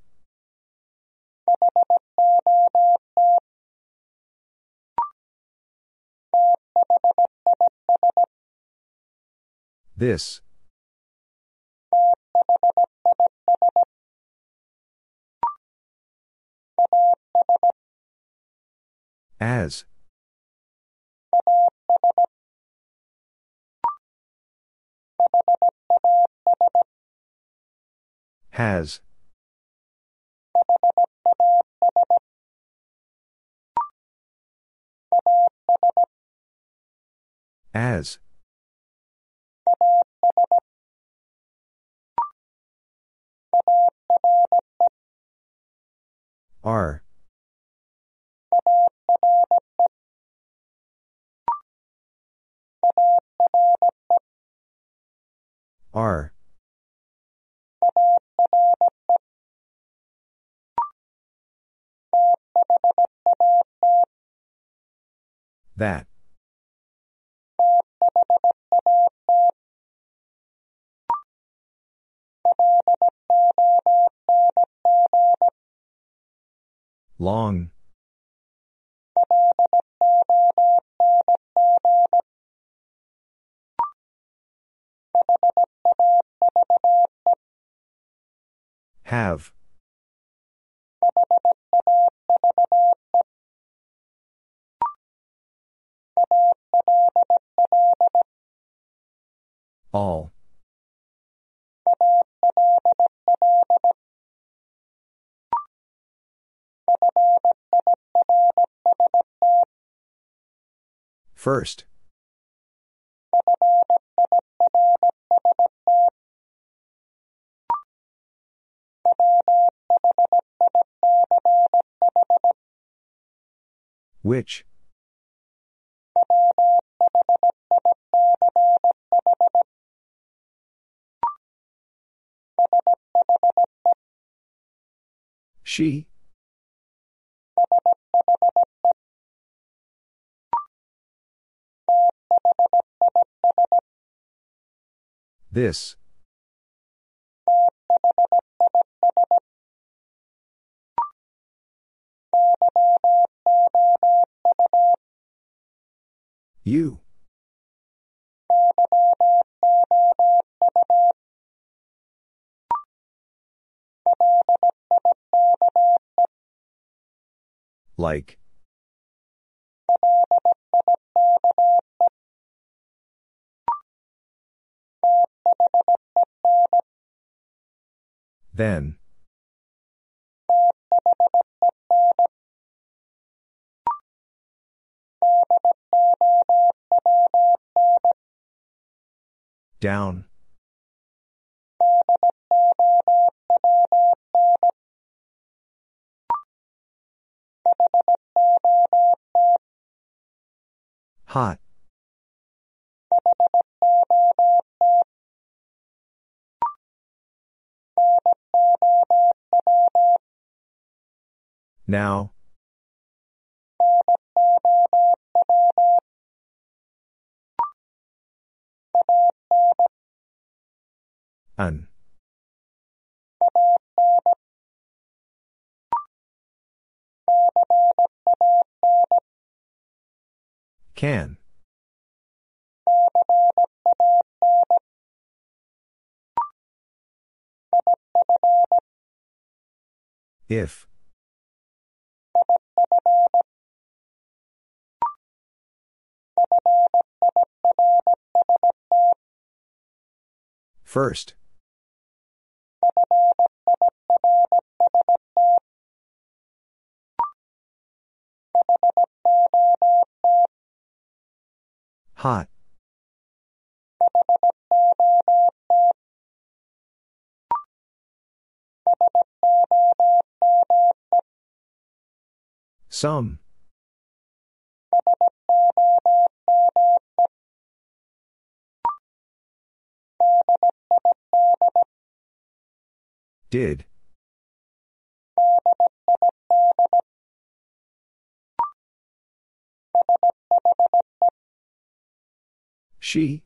This. As. Has. As. Are. Are. That. Long. Have. All. First. Which? She? This. You. Like. Then. Down. Hot. Now. An. Can. If. First. Hot. Some. Did. She.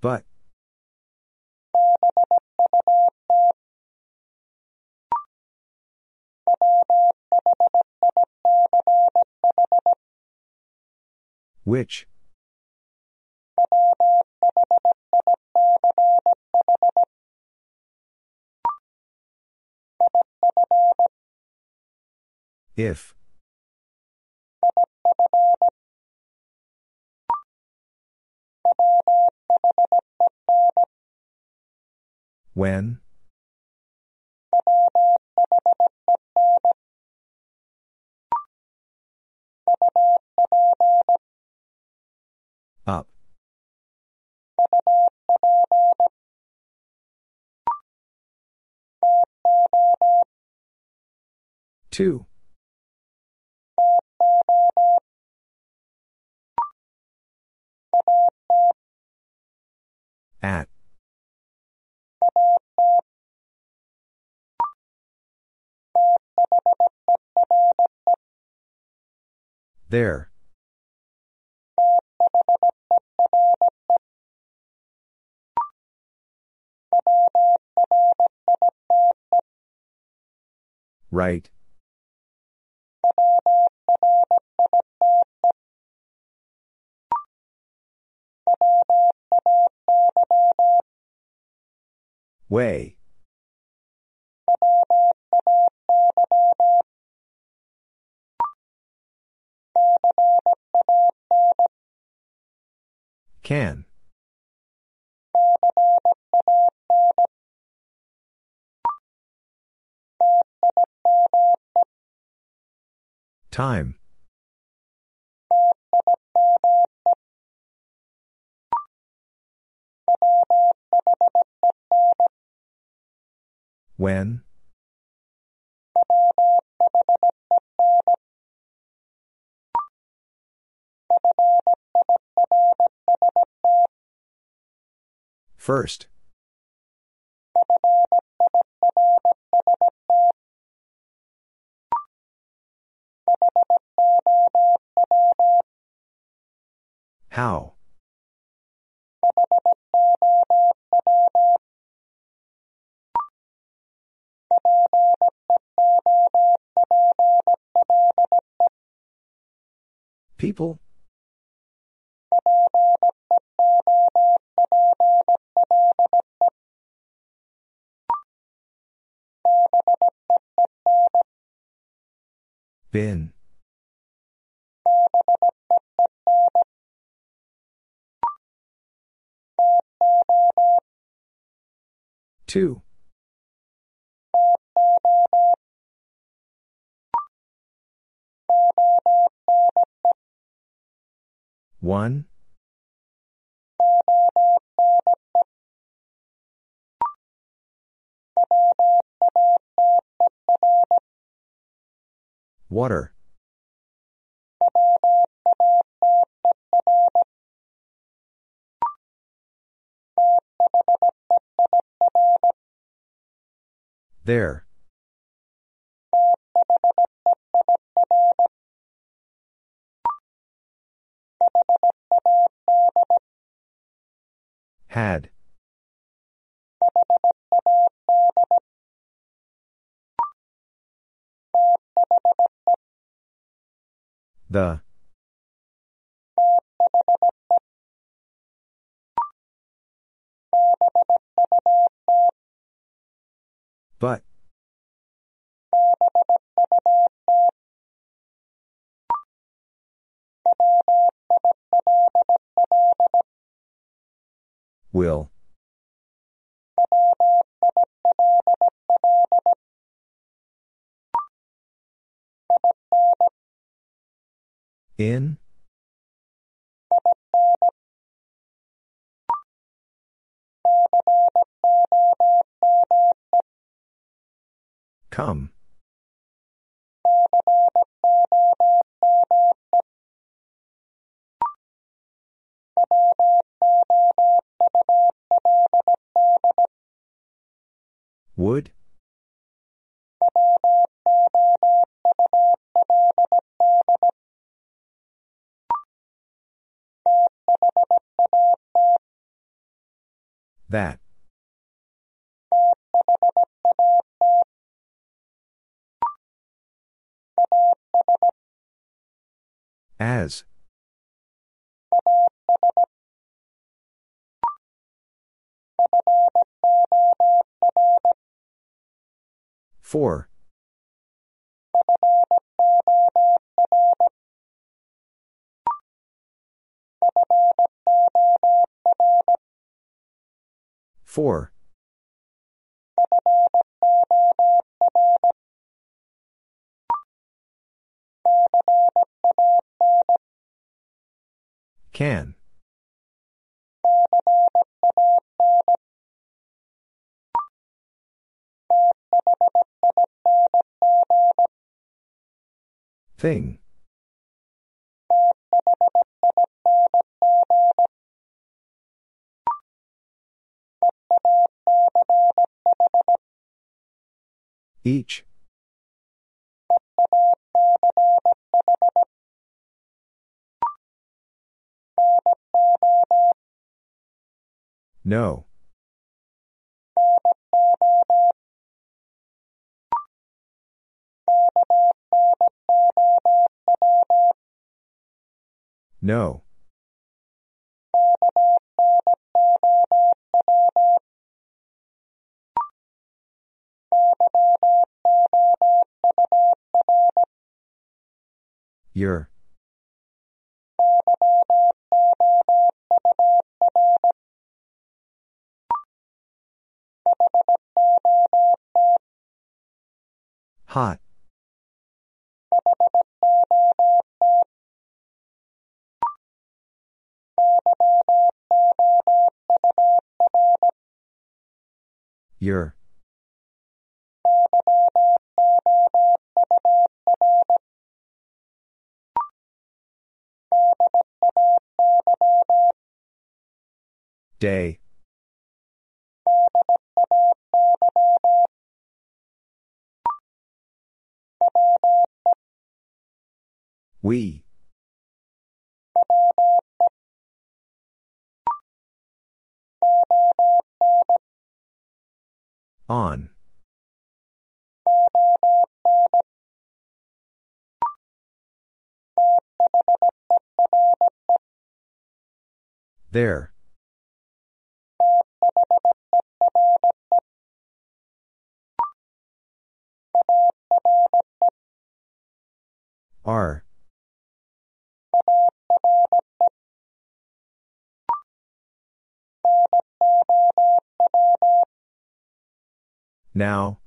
But. Which? If. When? Up. Two. At. There. Right. Way. Can. Time. When? First. How? People? Been. Two. One. Water. There. Had. The. But. Will. In? Come. Would? That. As. For. For. Can. Thing. Each. No. No. Your. Hot. Your. Day. We. On. There. Are. Now.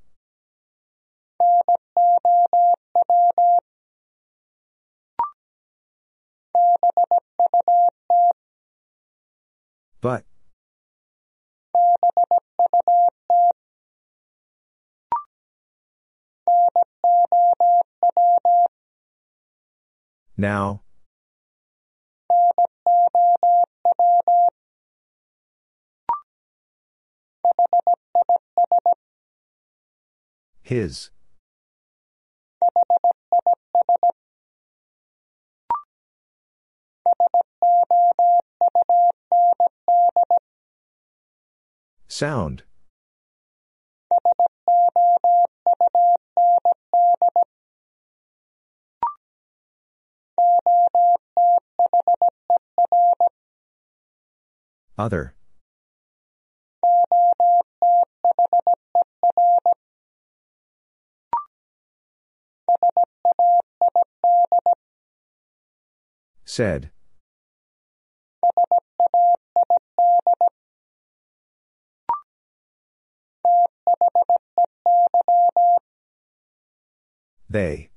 But. Now. His. Sound. Other. Said. They.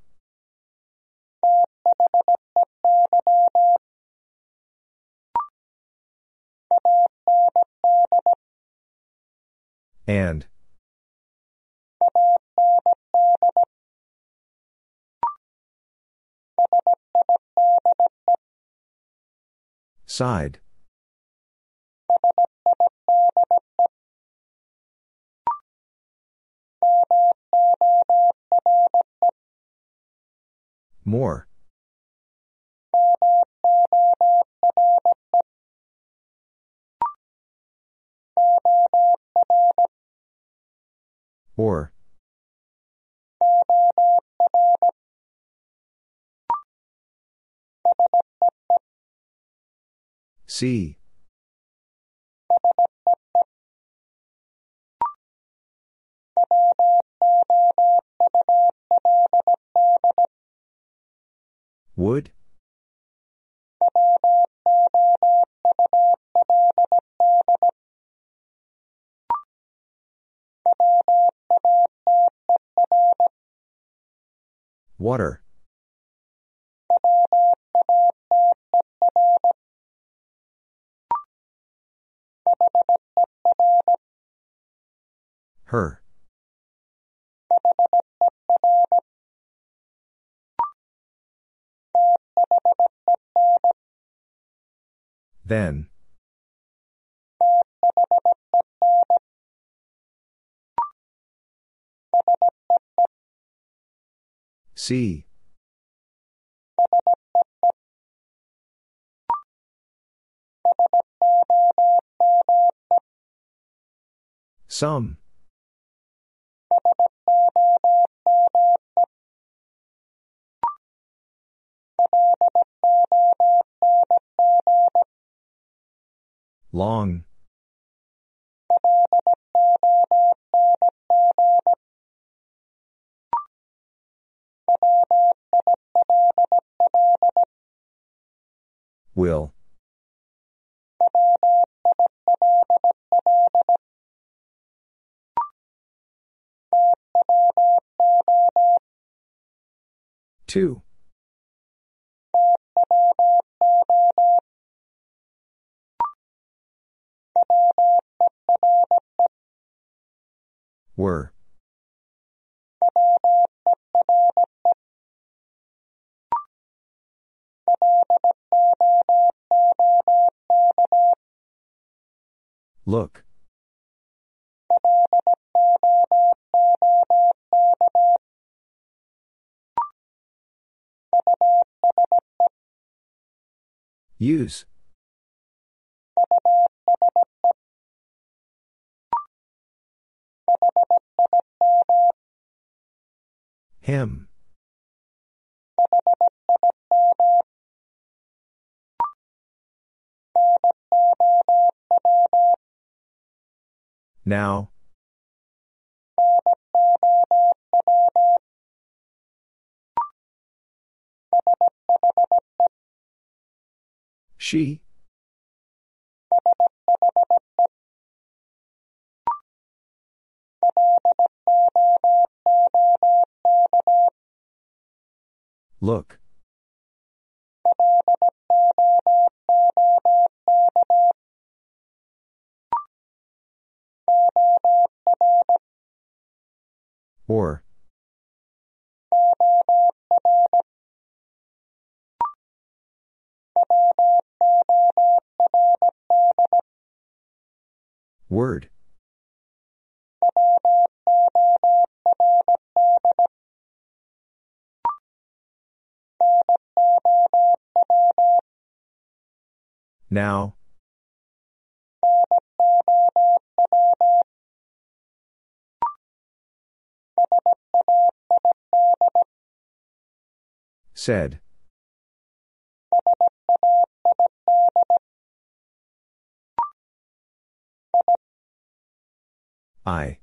And. Side. More. Or. See. Would? Water. Her. Then. See. Some. Long. Will. Two. Were. Look. Use. Him. Now. She. Look. Or. Word. Now. Said. I.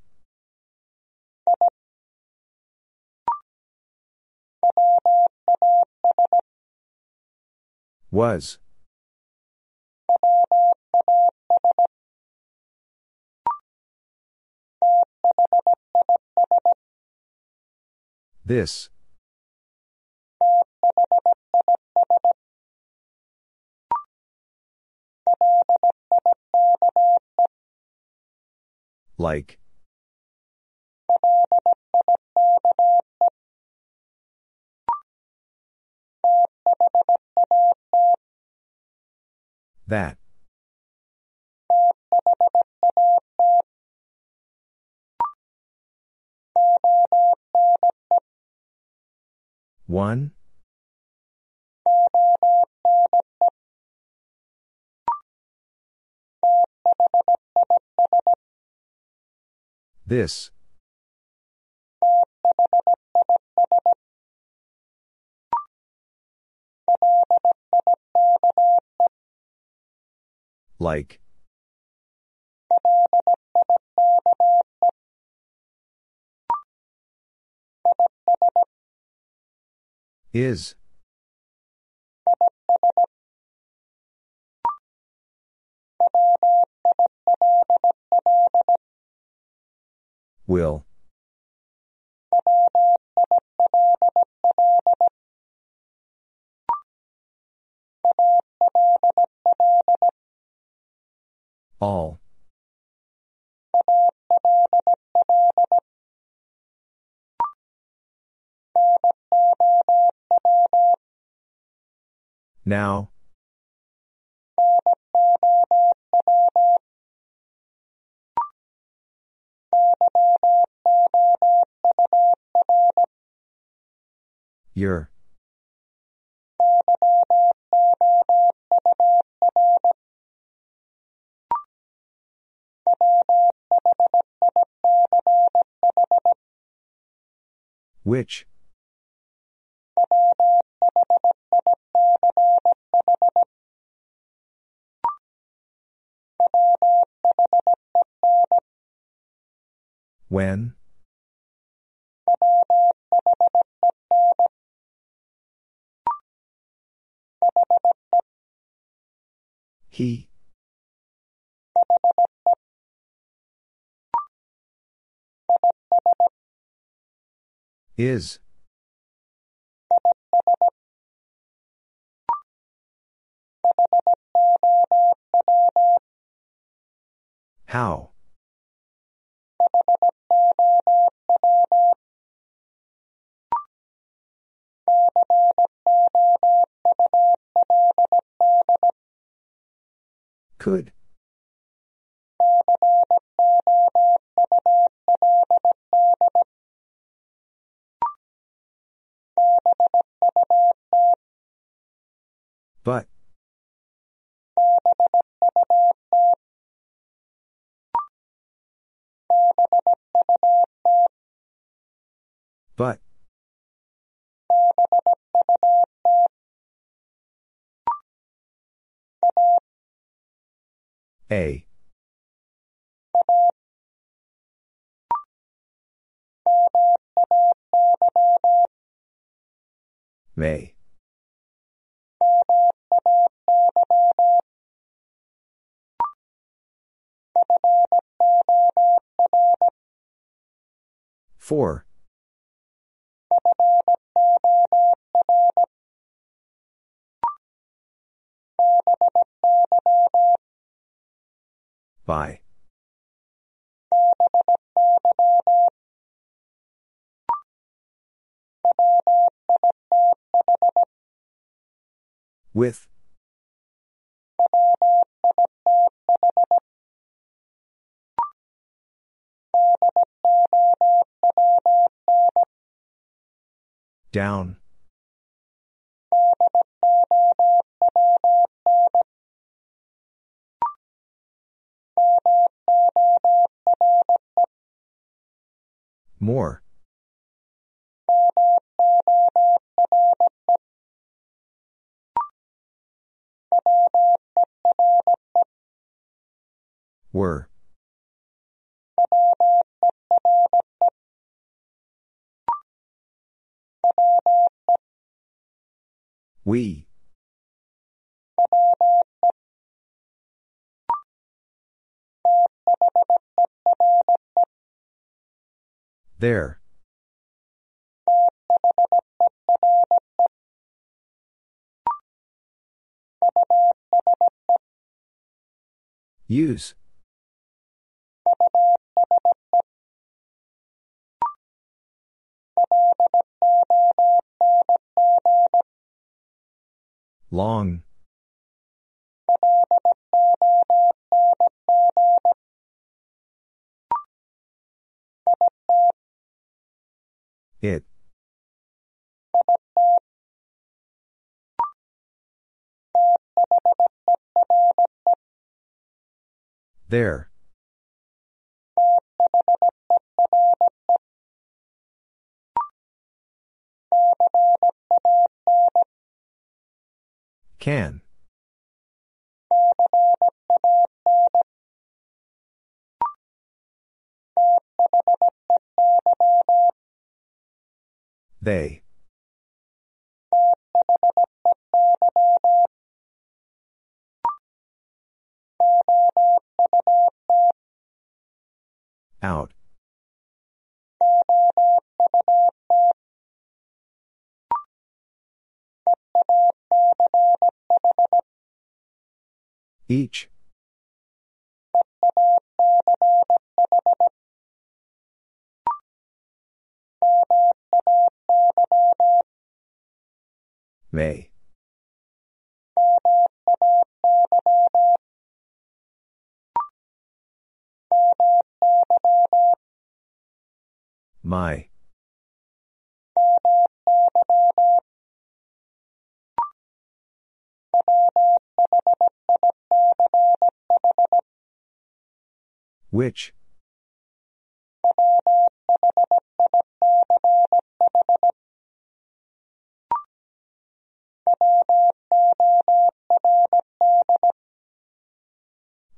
Was. This. Like. That. One. This. Like. Is. Will. All. Now. Your. Which? When? He. Is. How? Could. But. But. A. May. For. By. With. Down. More. Were. We. There. Use. Long. It. There. Can. They. Out. Each. May. My. Which?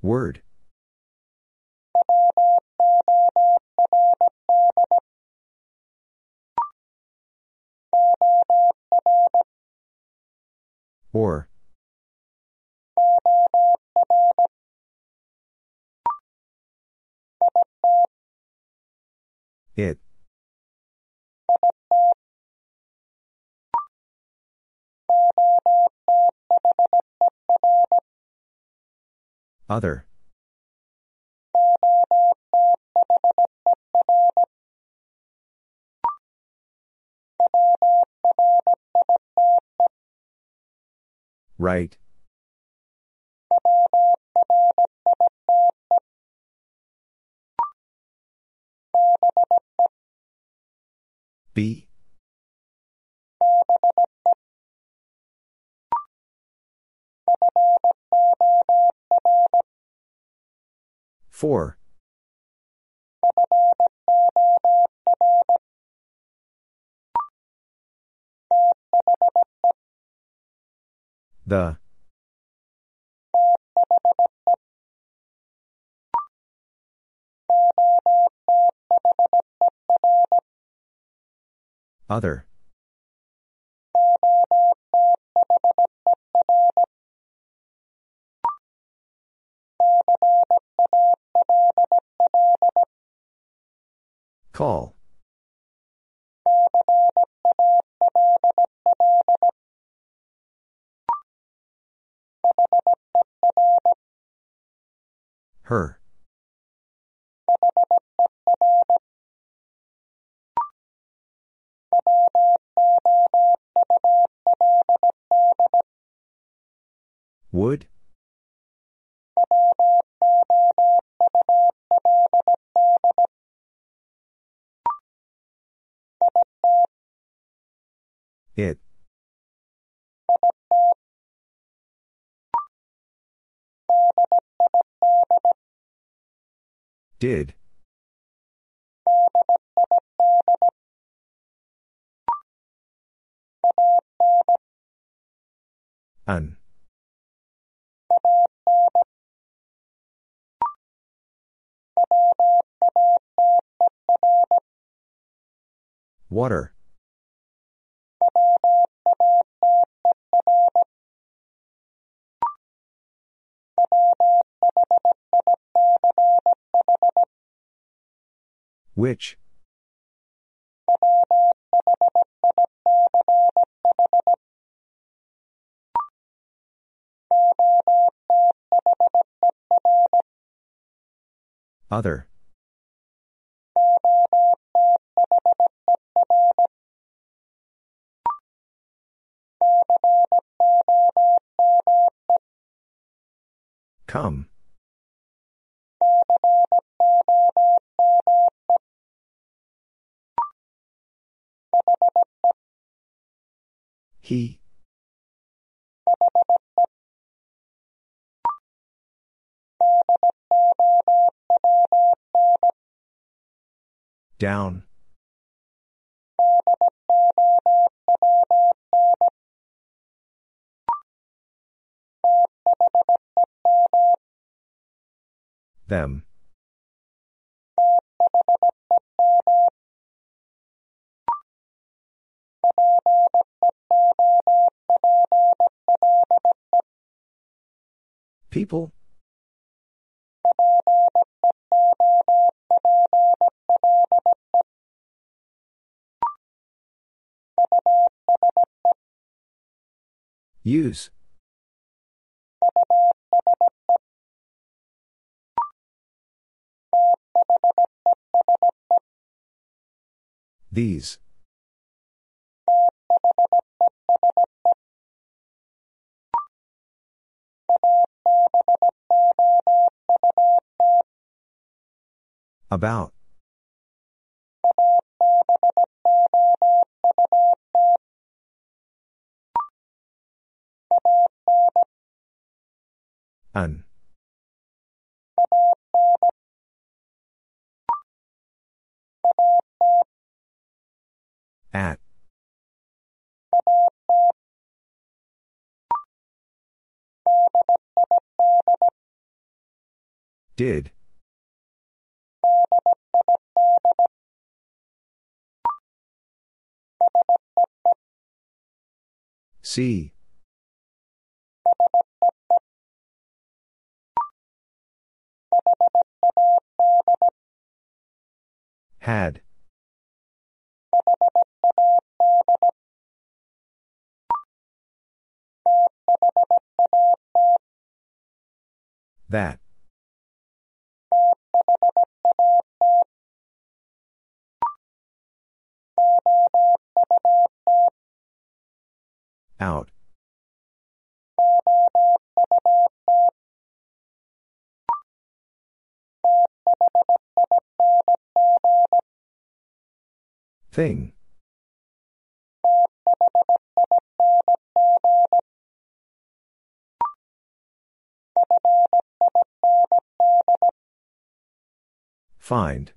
Word. Or. It. Other. Right. Be. For. The. Other. Call. Her. Would? It. Did. An. Water. Which? Other. Come. He. Down. Them. People? Use. These. About. An. At. Did. See. Had. That. Out. Thing. Find.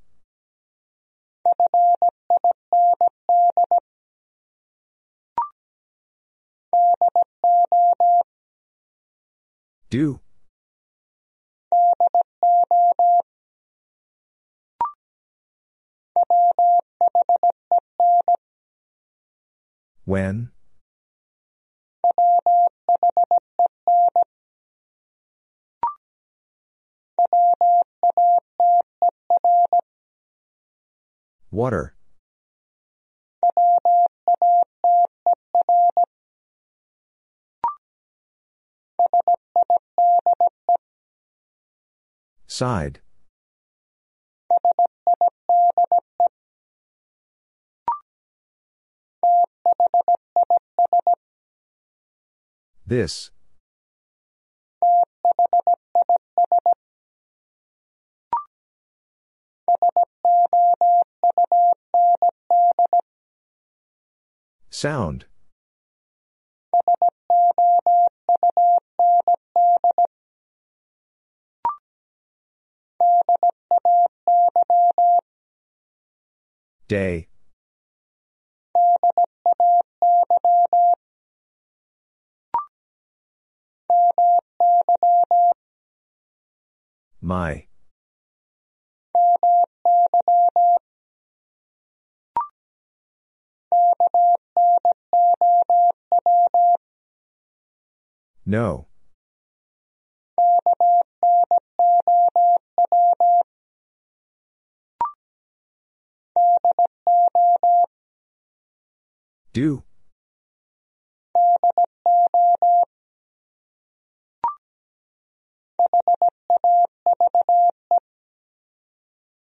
Do. When? Water. Side. This. Sound. Day. My. No. Do.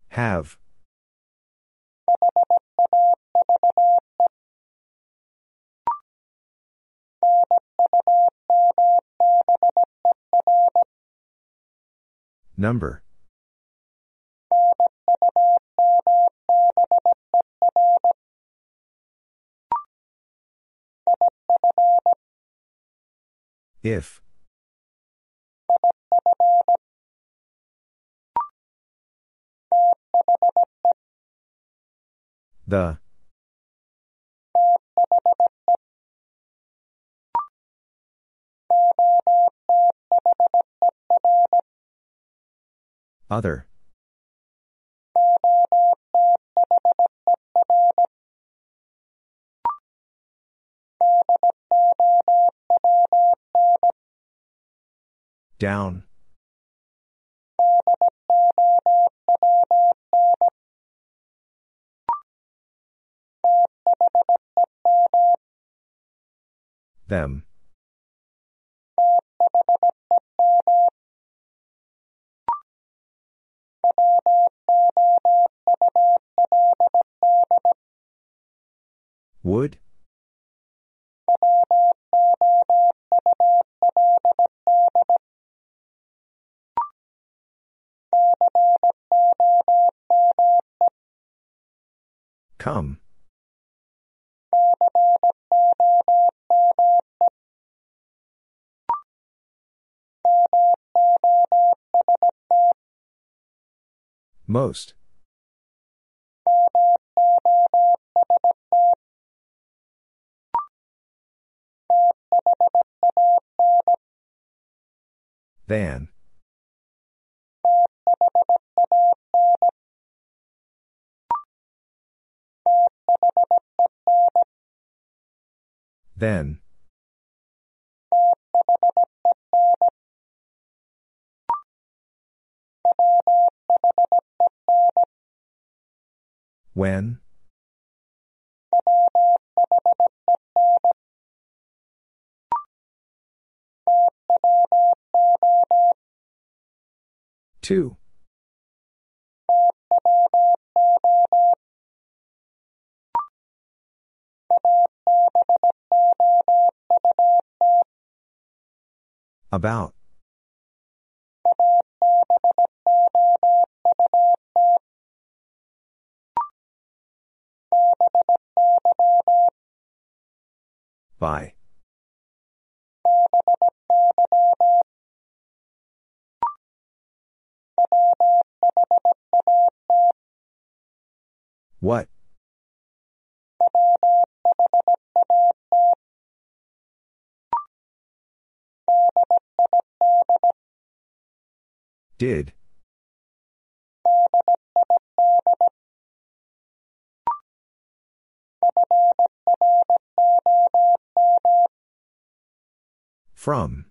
Have. Number. If. The. Other. Down. Them. Would? Come. Most. Than. Then. When? Two. About. By. What? Did. From.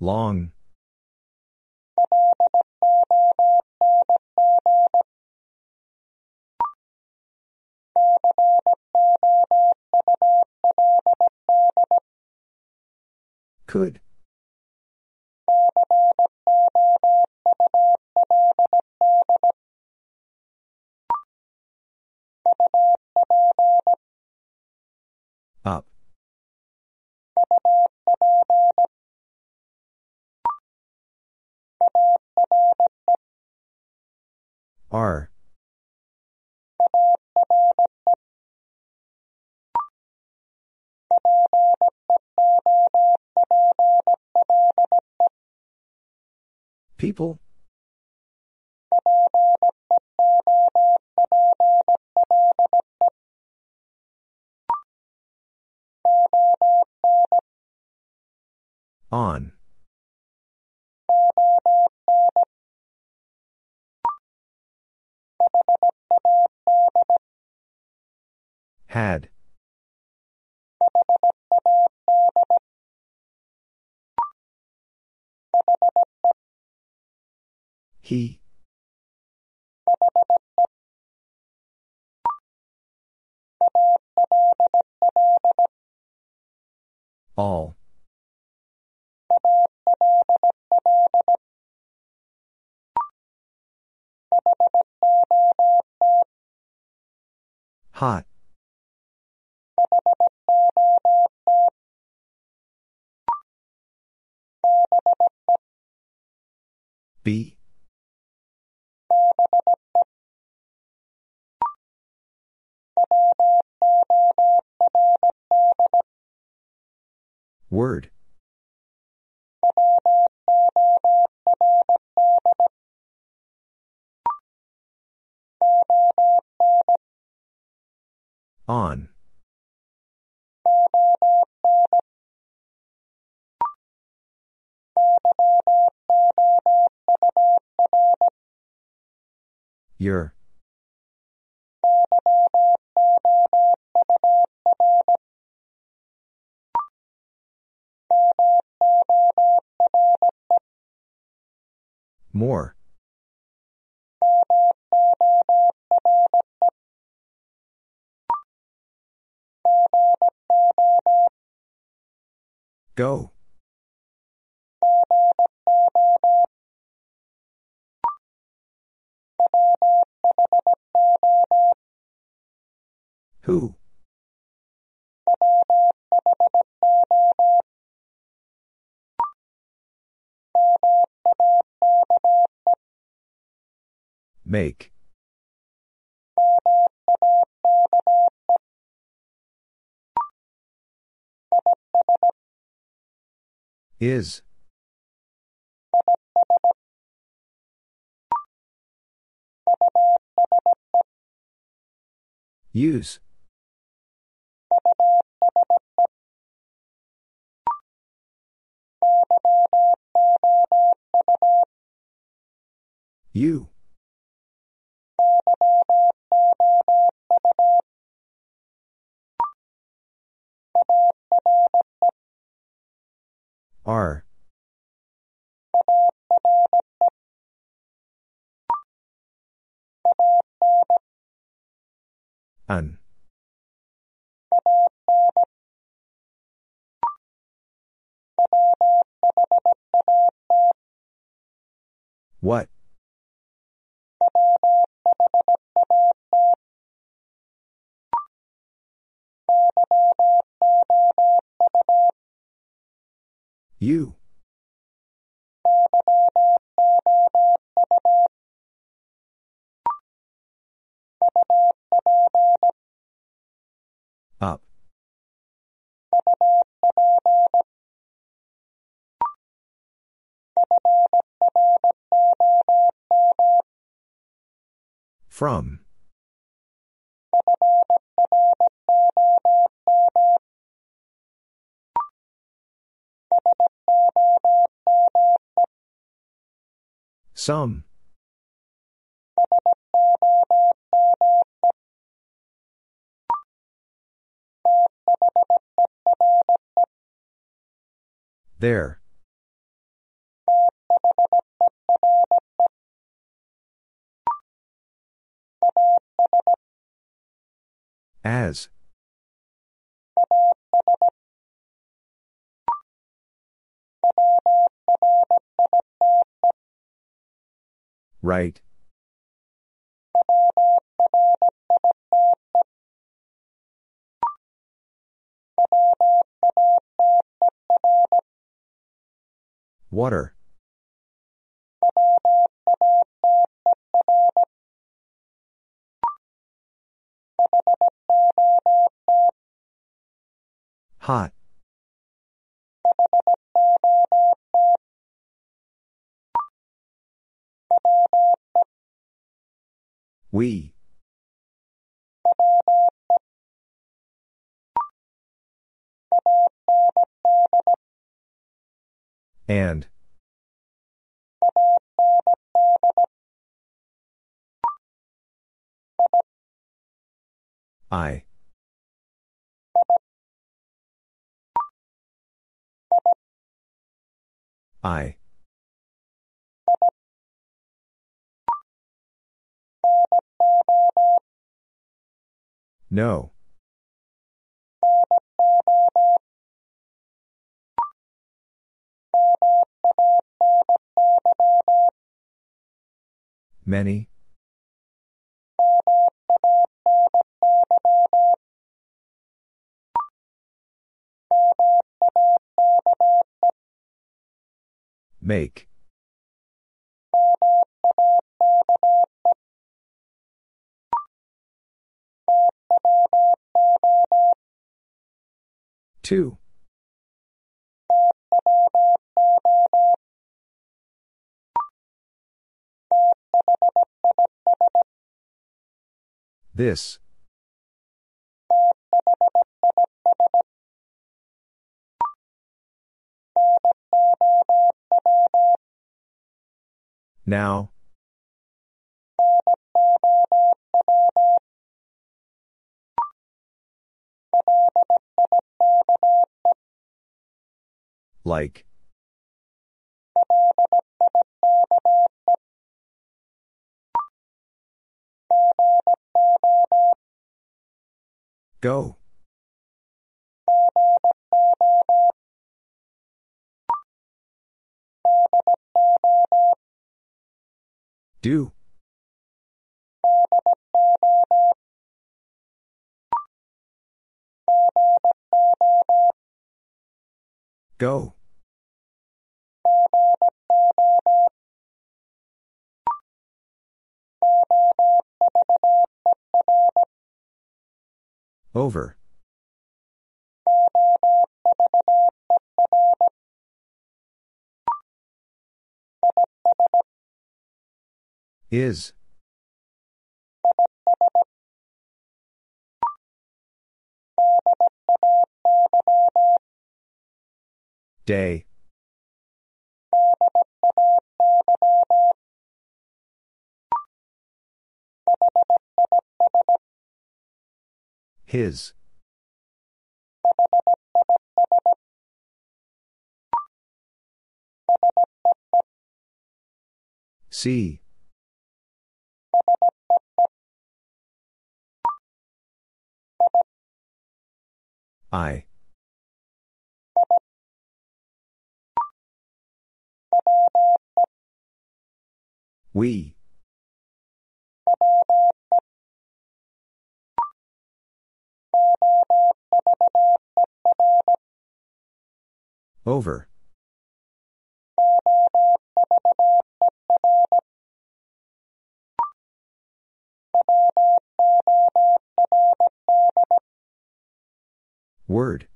Long. Could. Up. Are. People? On. Had. He. All. Hot. Be. Word. On. Your. More. Go. Who? Make. Is. Use. You. Are. An. What? You. Up. From. Some. There. As. Right. Water. Hot. We. And. I. I. No. Many? Make. Two. This. Now. Like. Go. Do. Go. Over. Is. Day. His. See. I. We. Over. Word.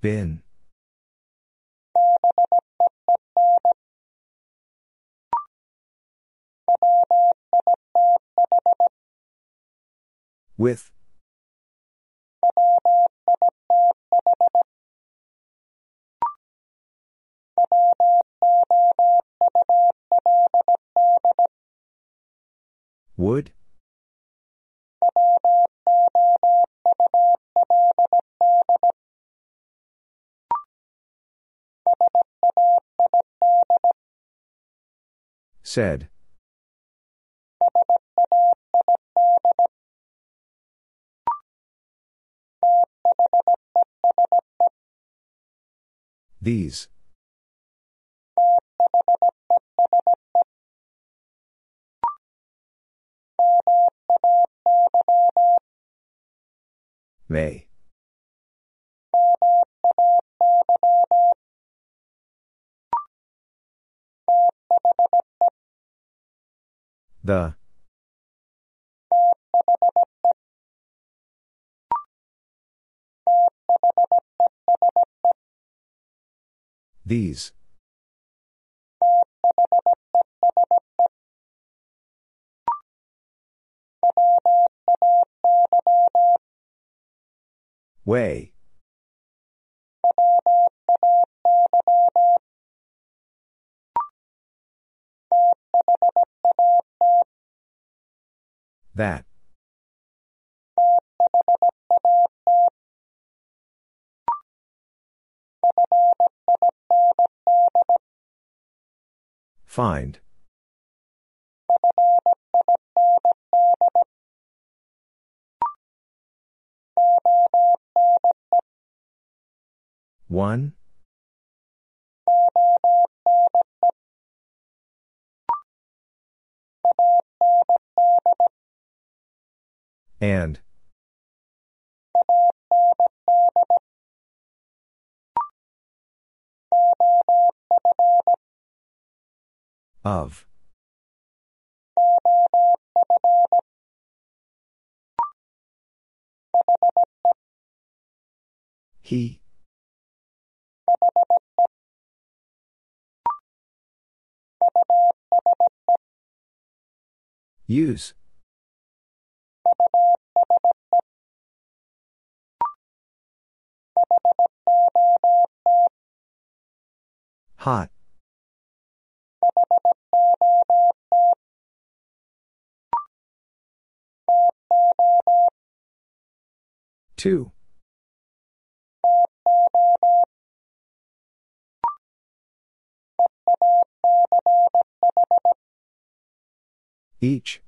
Been. With. Would? Said. These. May. The. These. Way. That. Find. One. And. Of. He. Use. Hot. Two. Each.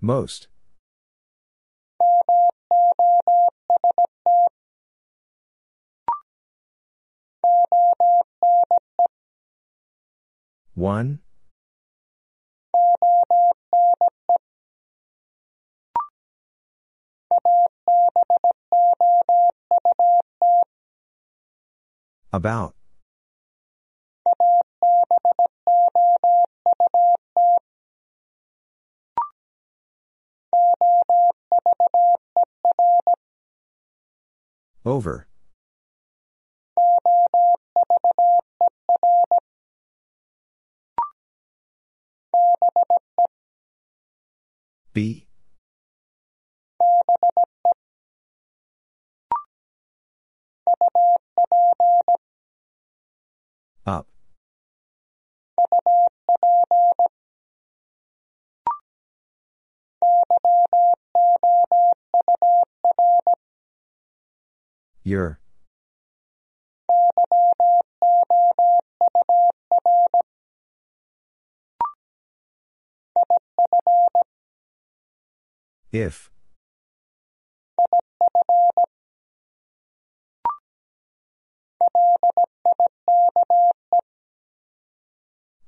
Most. One. About. Over. Be. Up. Your. If.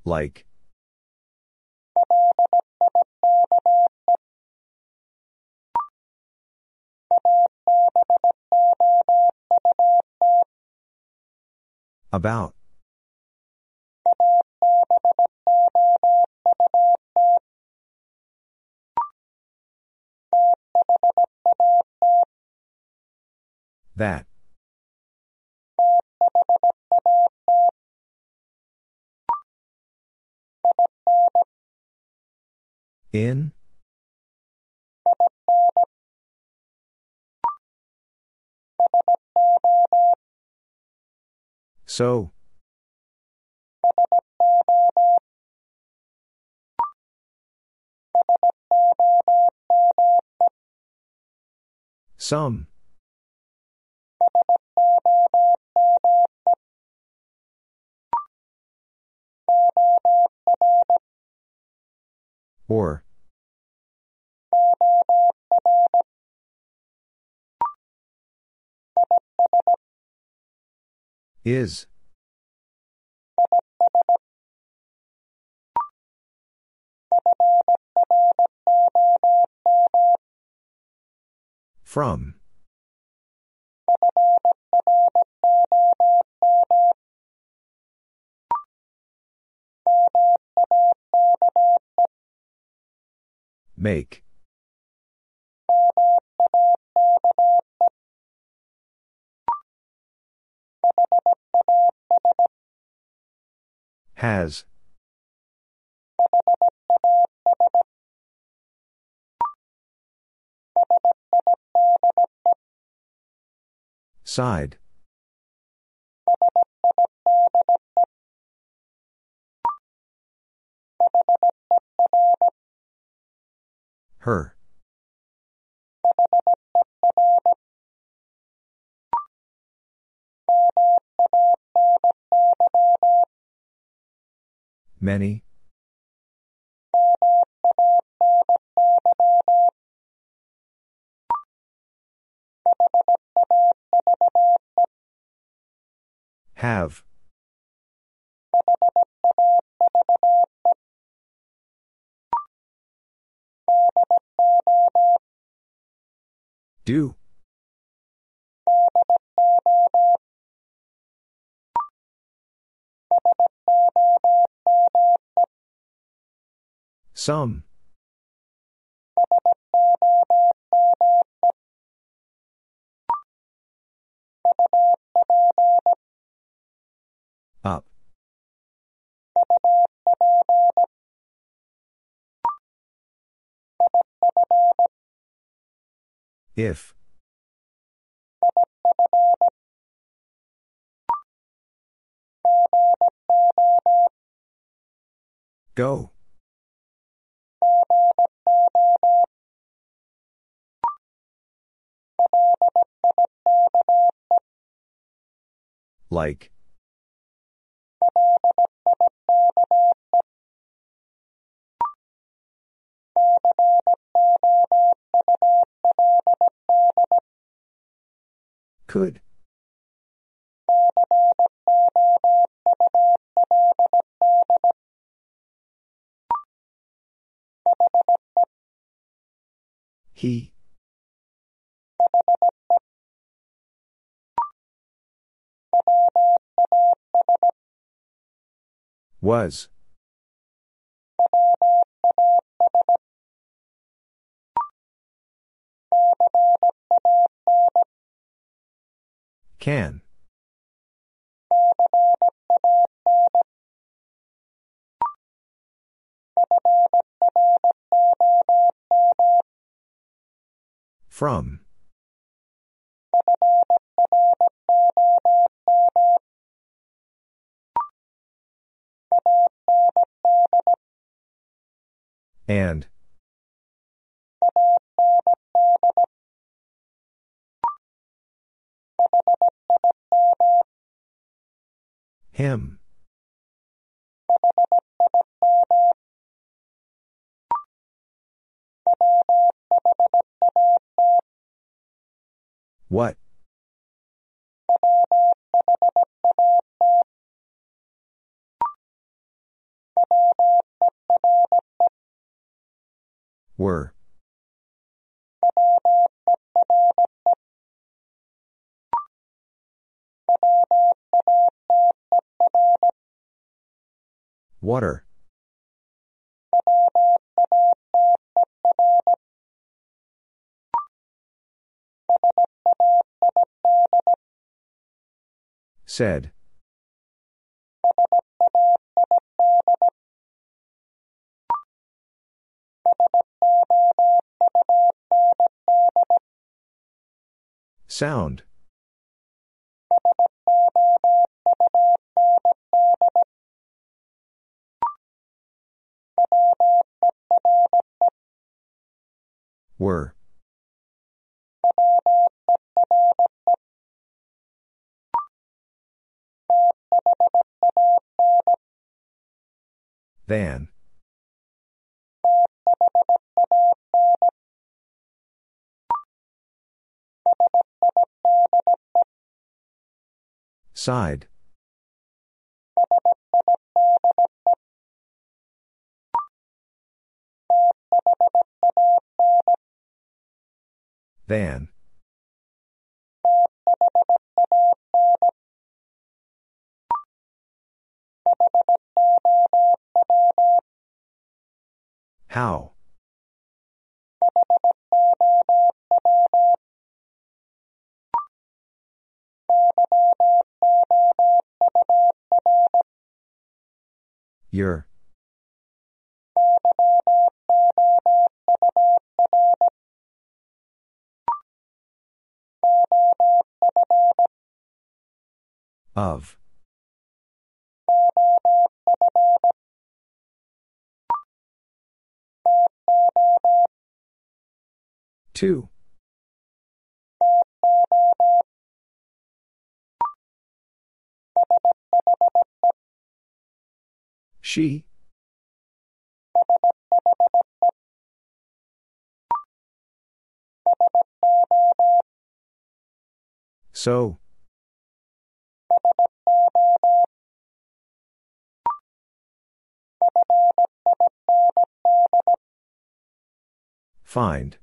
Like. About. That. In? So. Some. Or. Is. From. Make. Has. Side. Her. Many. Have. Do. Some. Up. If. Go. Like. Could. He. Was. Can. From. And. Him. What? Were. Water. Said. Sound. Were. Than. Side. Than. How? Your. Of. Two. She. So. Find.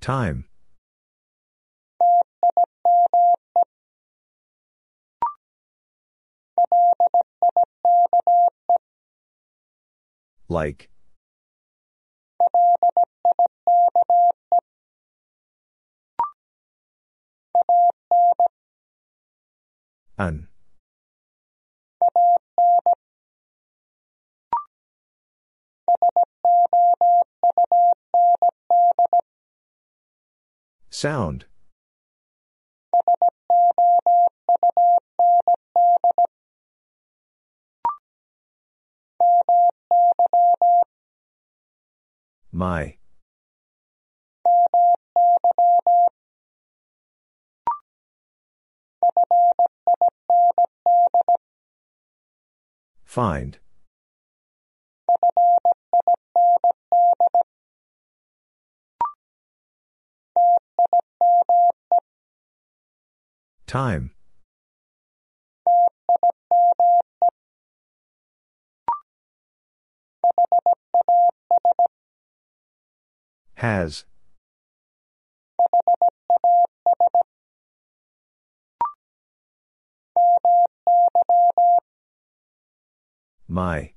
Time. Like. An. Sound. My. Find. Time. Has. My.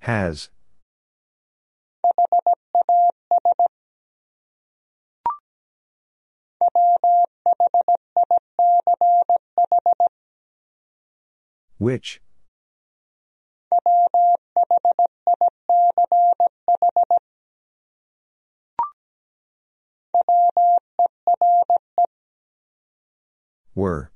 Has. Which? Were.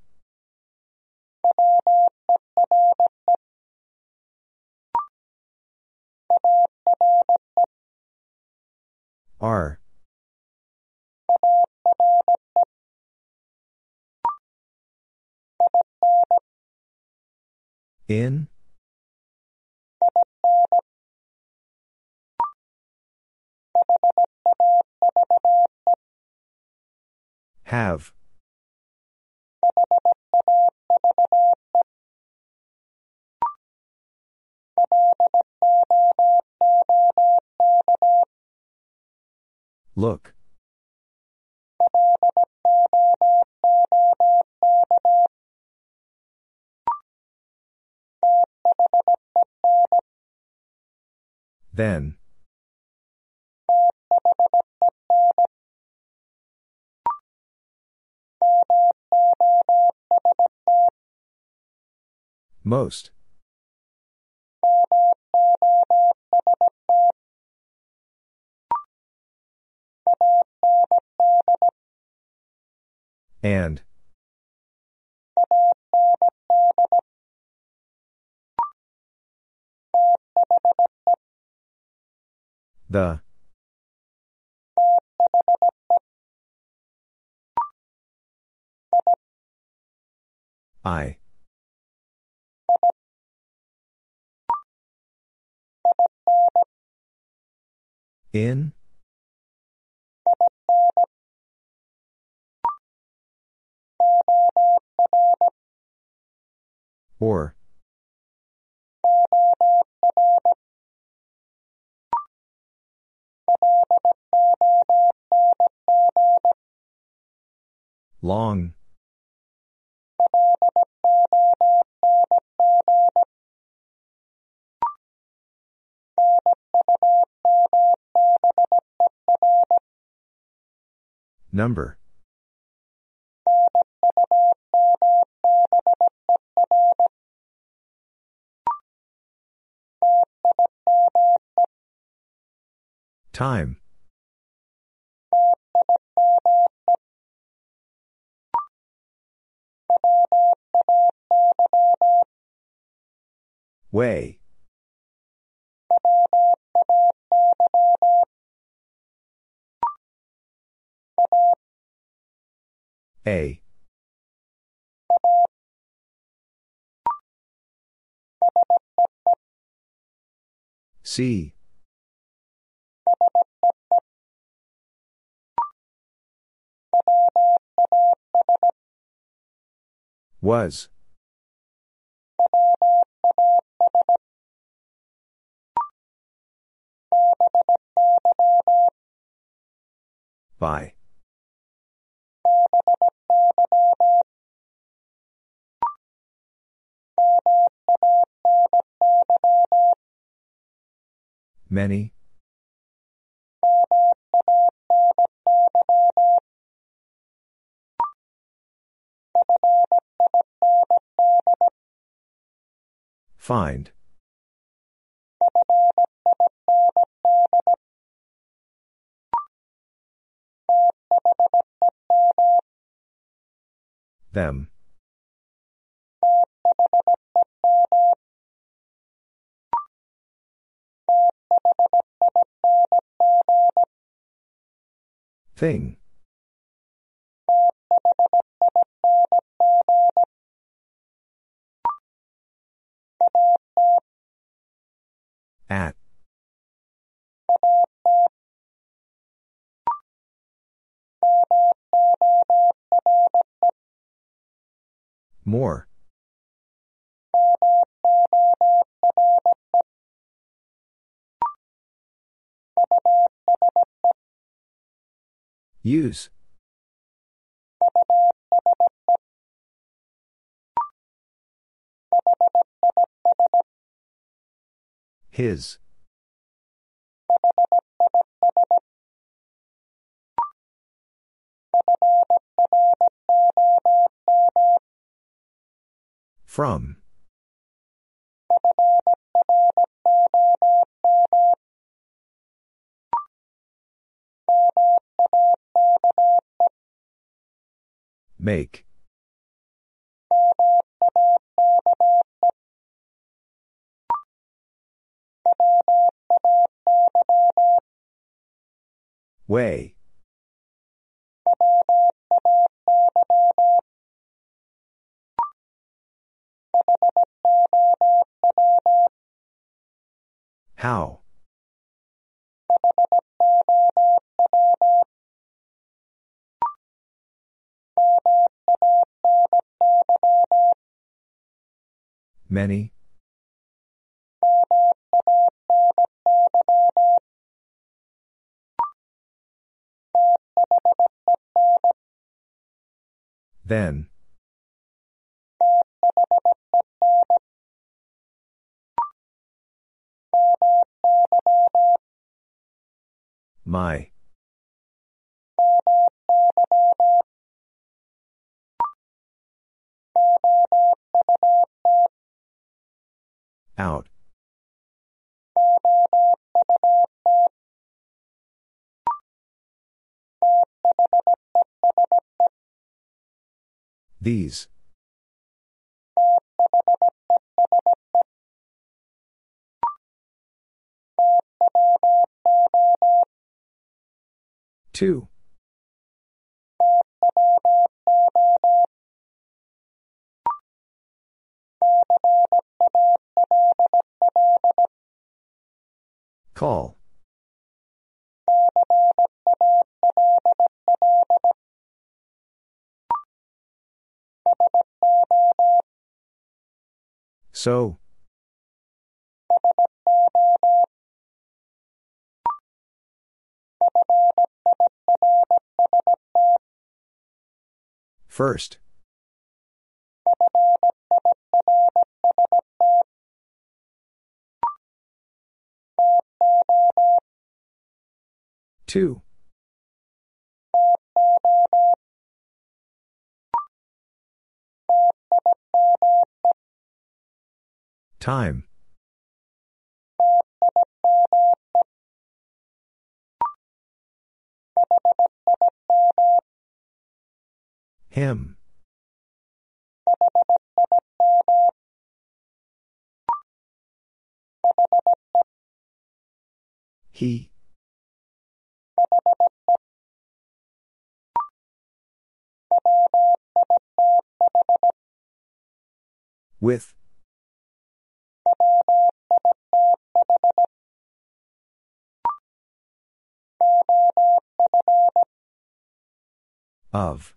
Are. In? Have. Look. Then. Most. And. The. I. In? Or. Long. Number. Time. Way. A. See. Was. By. Many. Find. Them. Thing. At. More. Use. His. From. Make. Way. How? Many. Then. My. Out. These. Two. Call. So. First. Two. Time. Him. He. With. Of.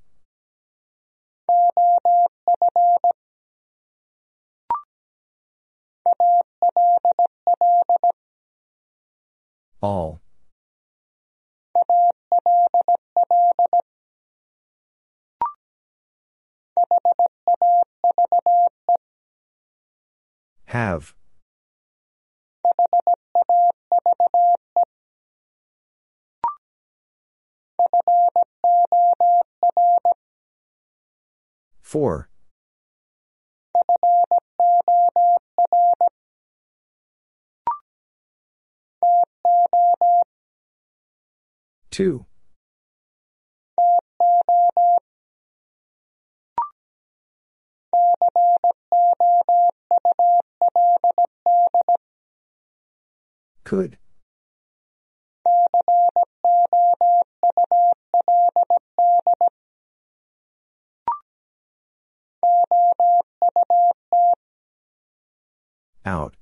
All. Have. For. Two. Could. Out.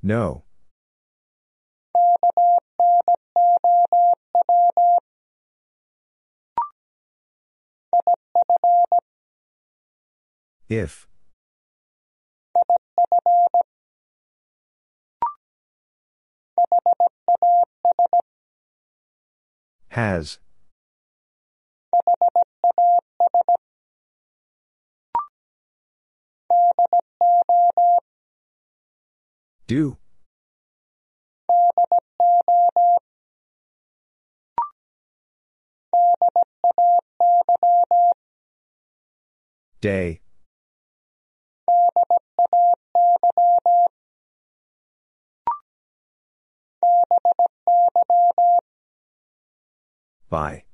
No. If. Has. Do. Day. By.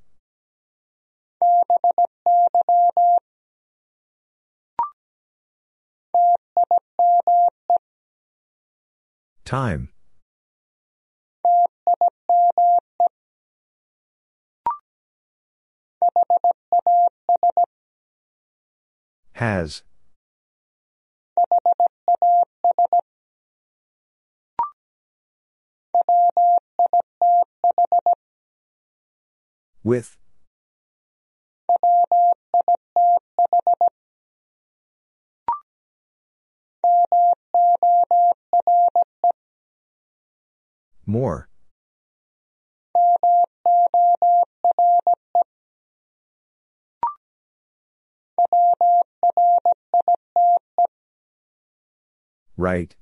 Time. Has. With. More. Right.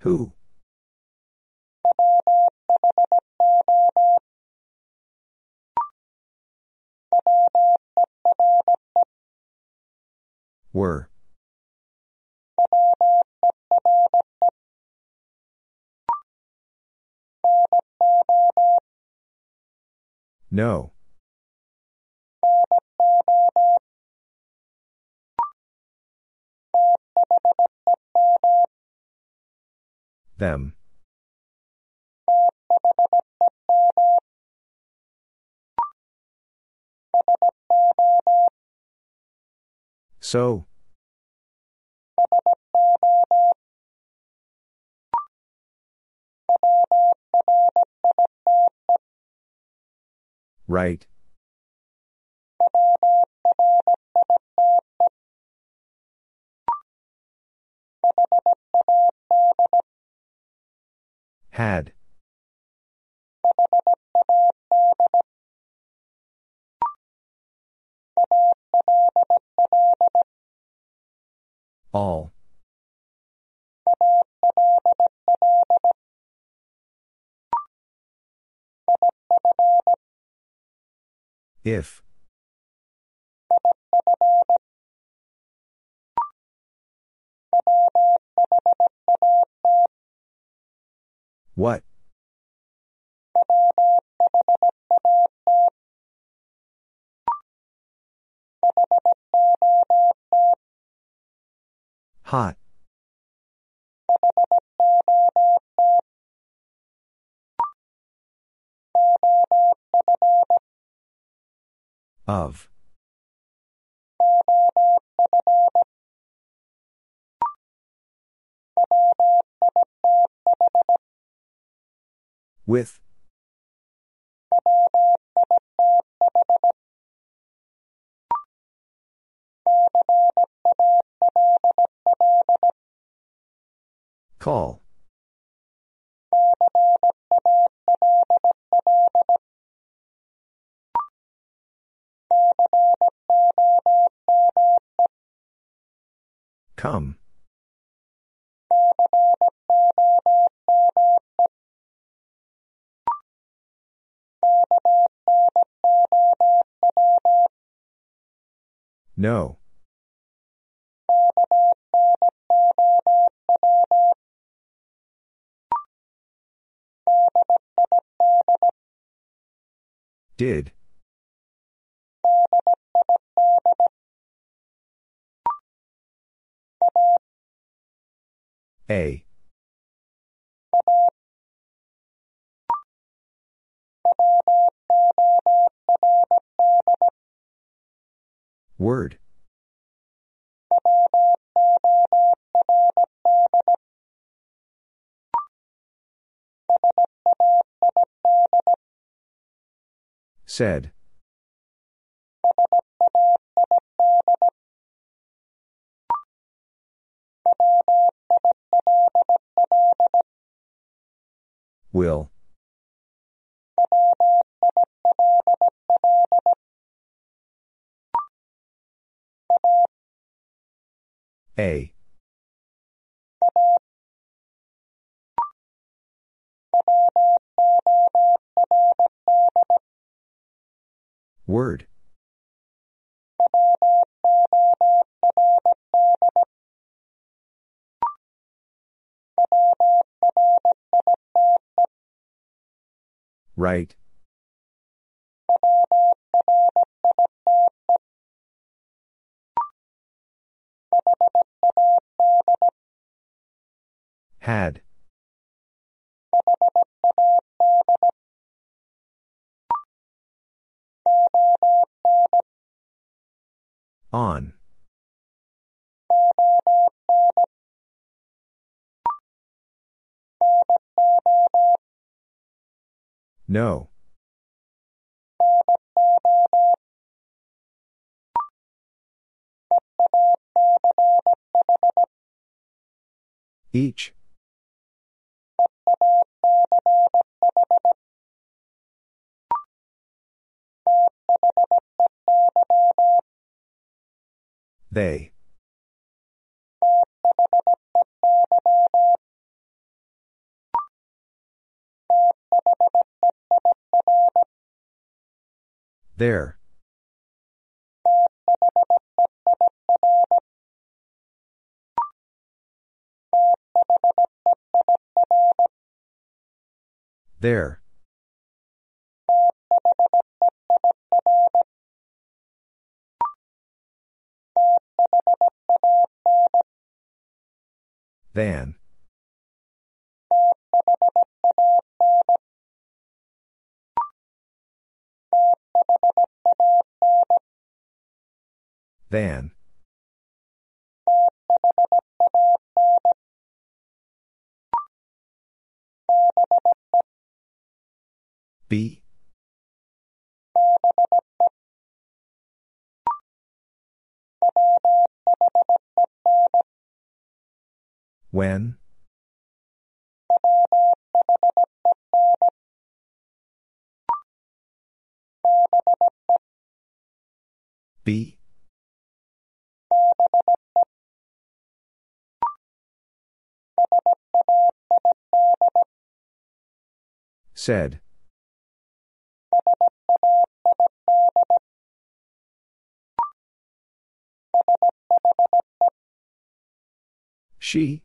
Who? Were. No. Them. So. Right. Had. All. If. What? Hot. Of. With. Call. Come. No. Did. A. Word. Said. Will. A. Word. Right. Had. On. No. Each. They. There. There. Than. Than. Be. When? Be. Said. She?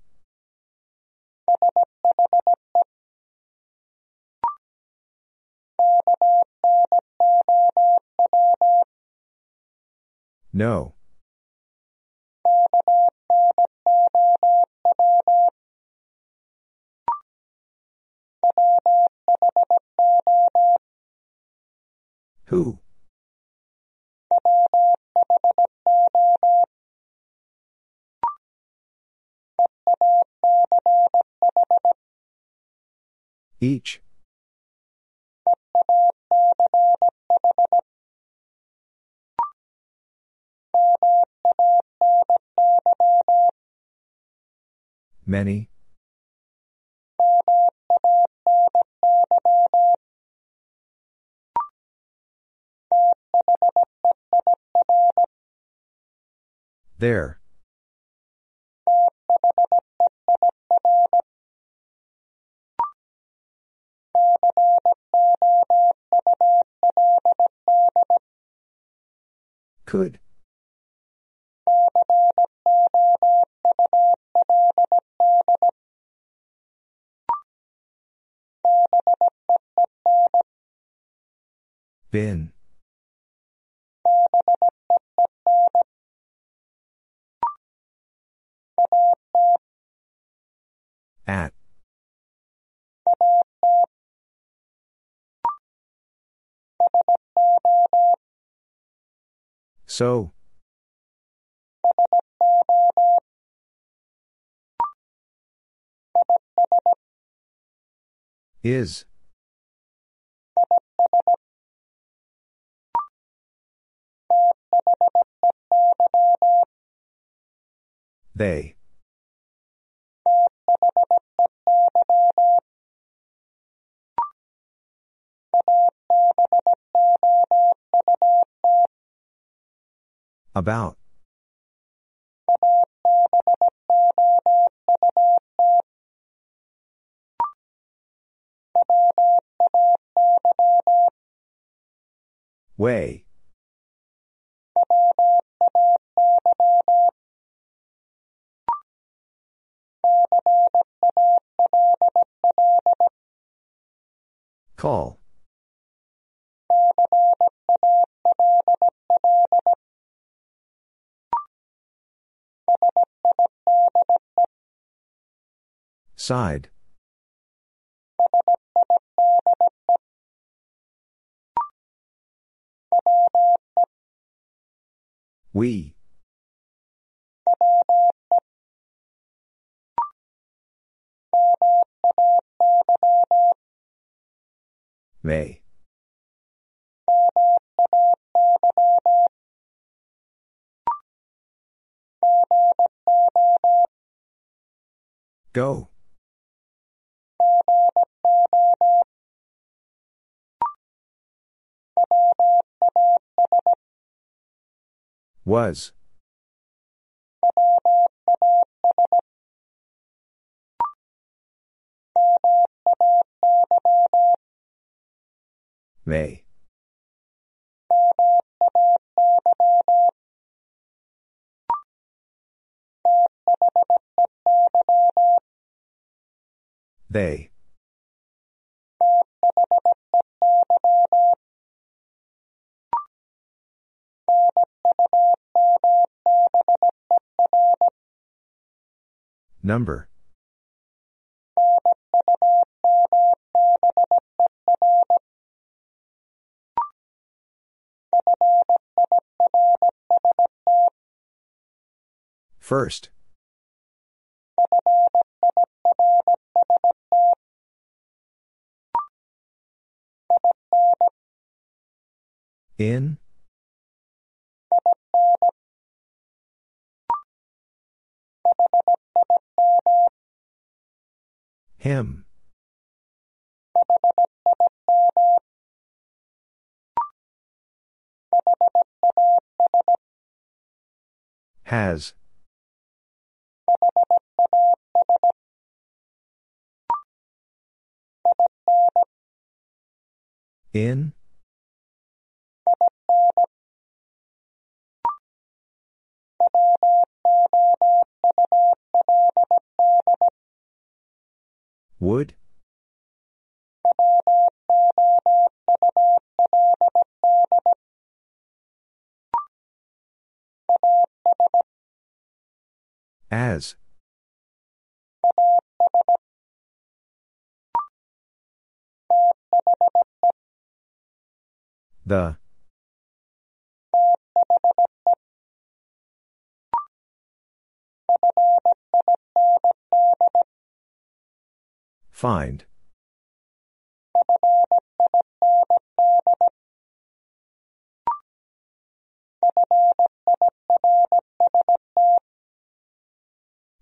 No. Who? Each. Many. There. Could. Been. At. So. Is. They. About. Way. Call. Side. We. May. Go. Was. May. They. Number. First. In? Him. Has. In? Would? As. The. Find.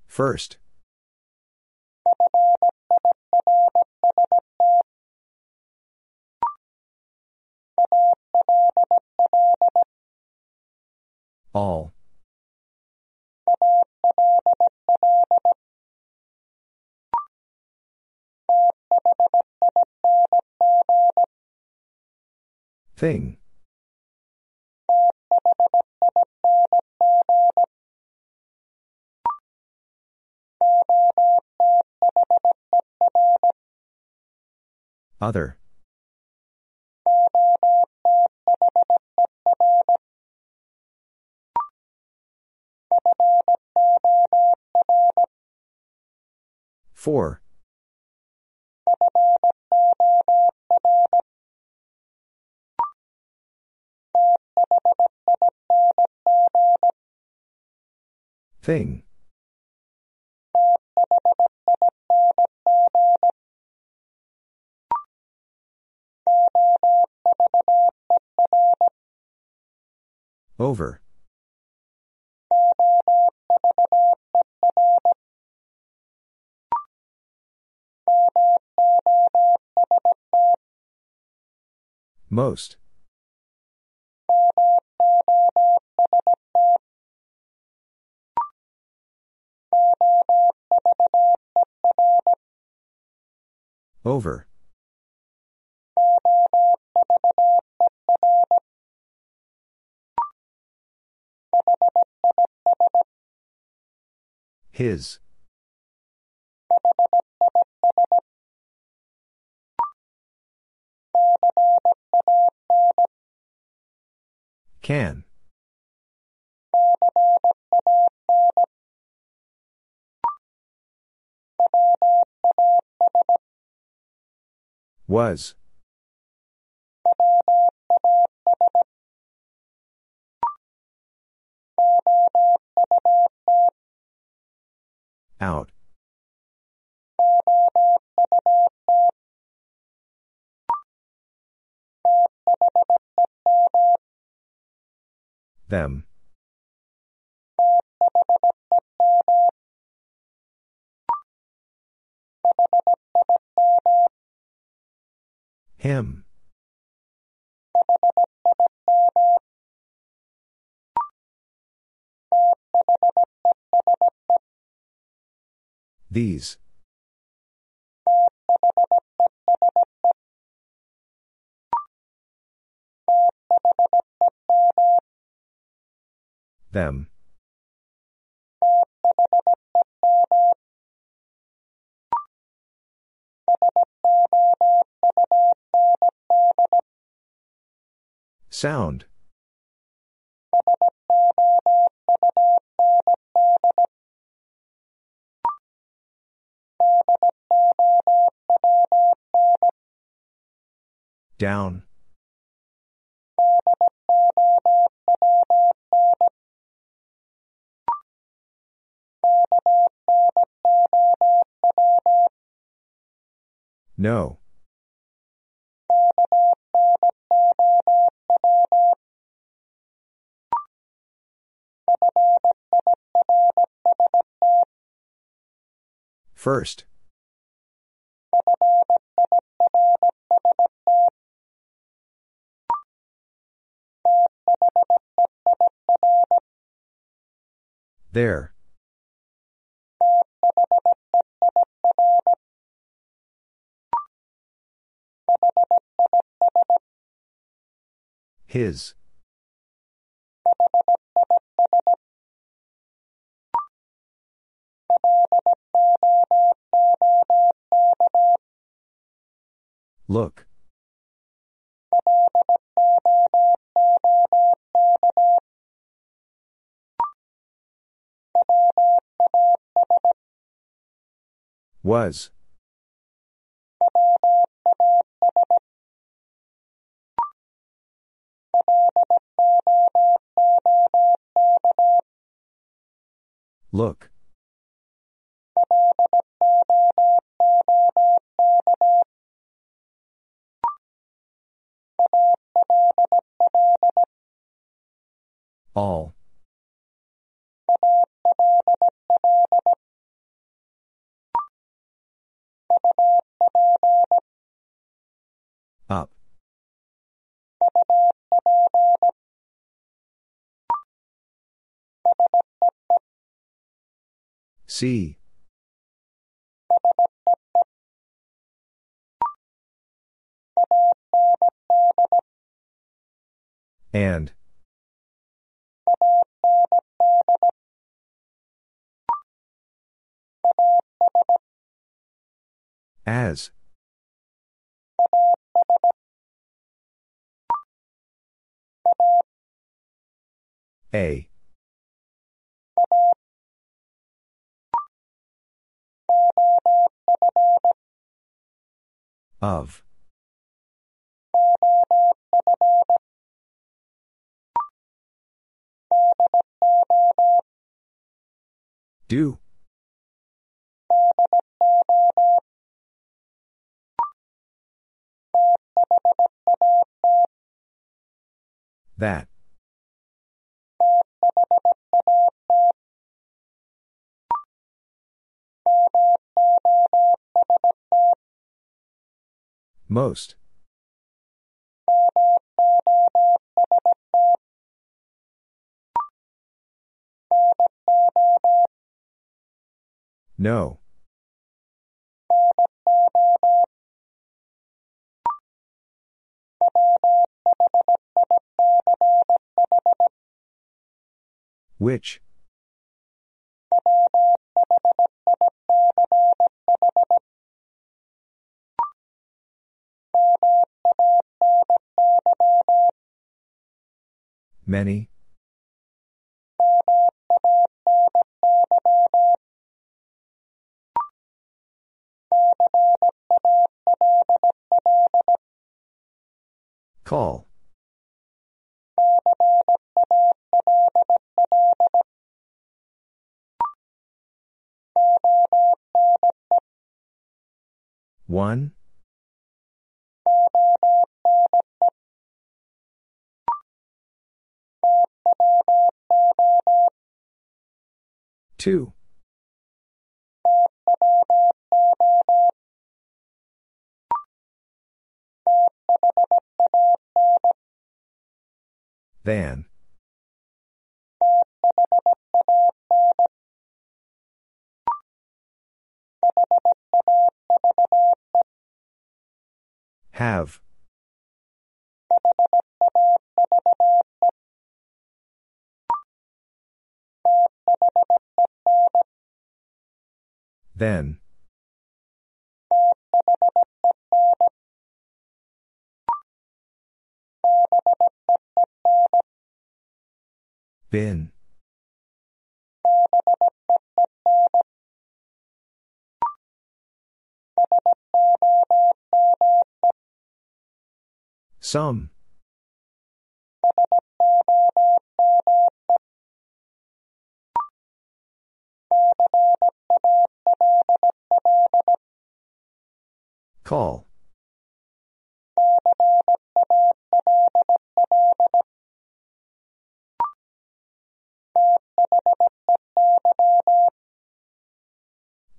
First. All. Thing. Other. For. Thing. Over. Most. Over. His. Can. Was. Out. Them. Him. These. Them. Sound. Down. No. First. There. His. Look. Was. Look. All. Up. See. And. As. A. Of. Do. That. Most. No. Which? Many? Call. One? Two. Than. Have. Then. Been. Some. Call.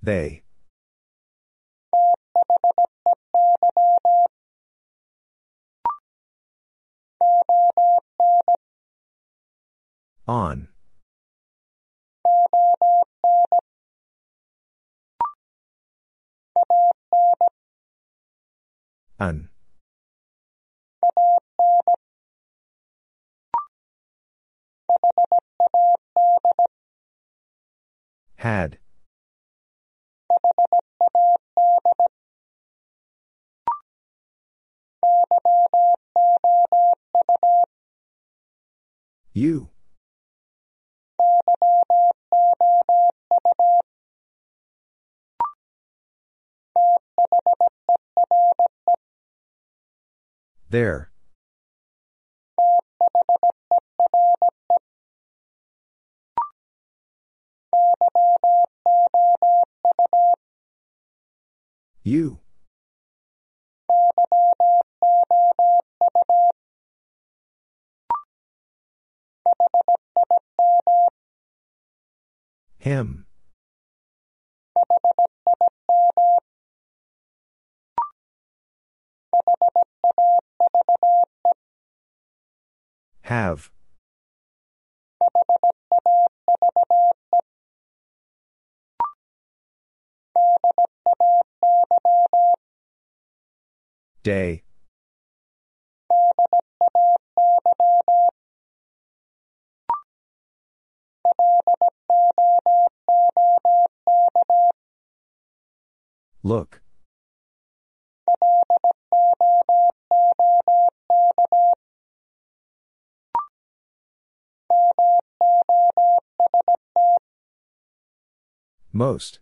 They. On. An. Had. You. There. You. Him. Have. Day. Look. Most.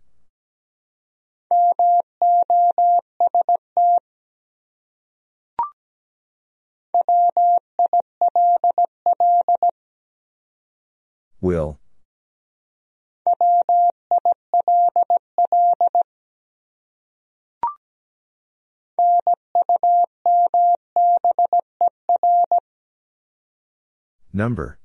Will. Number.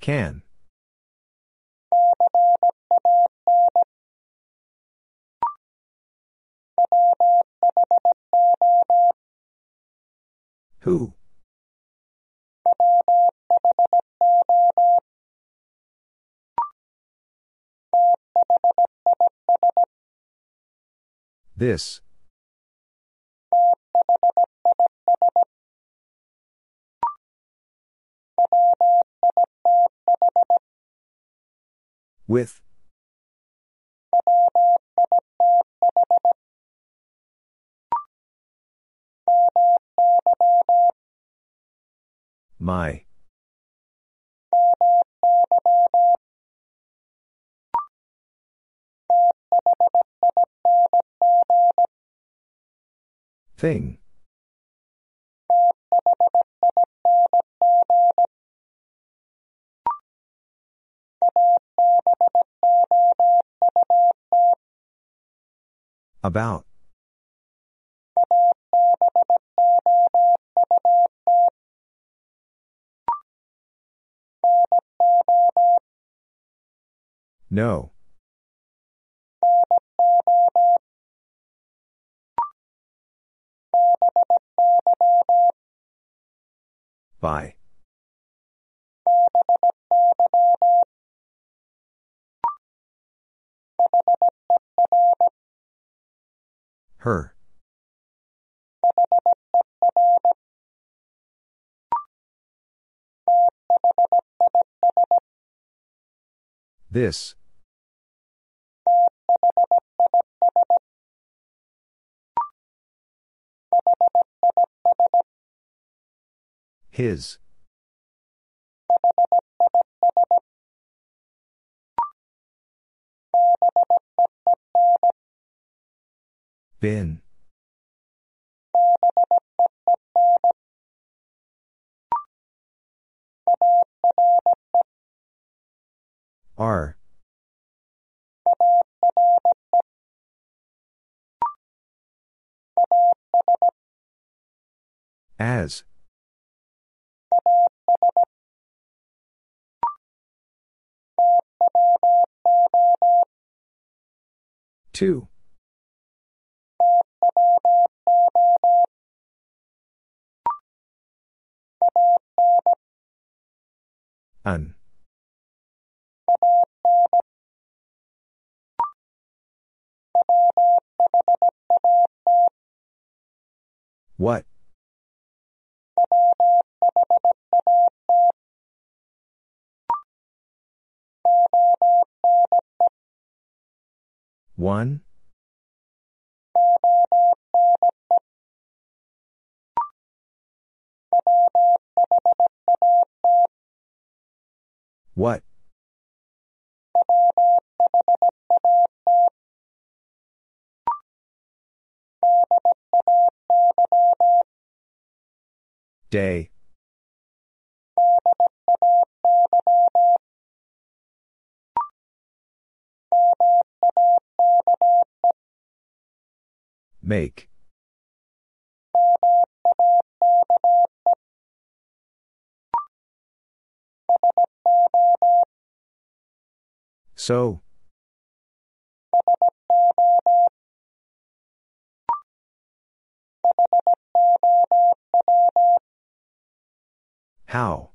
Can. Who? This. With. My. Thing. About. No. By. Her. This. His. Been. Are. As. Two. An. What? One? What? Day. Make. So. How?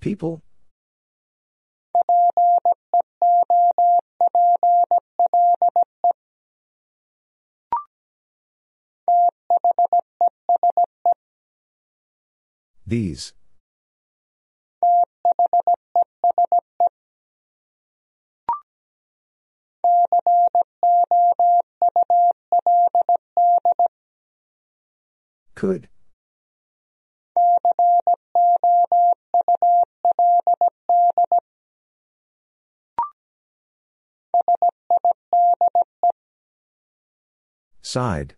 People? These. Could. Side.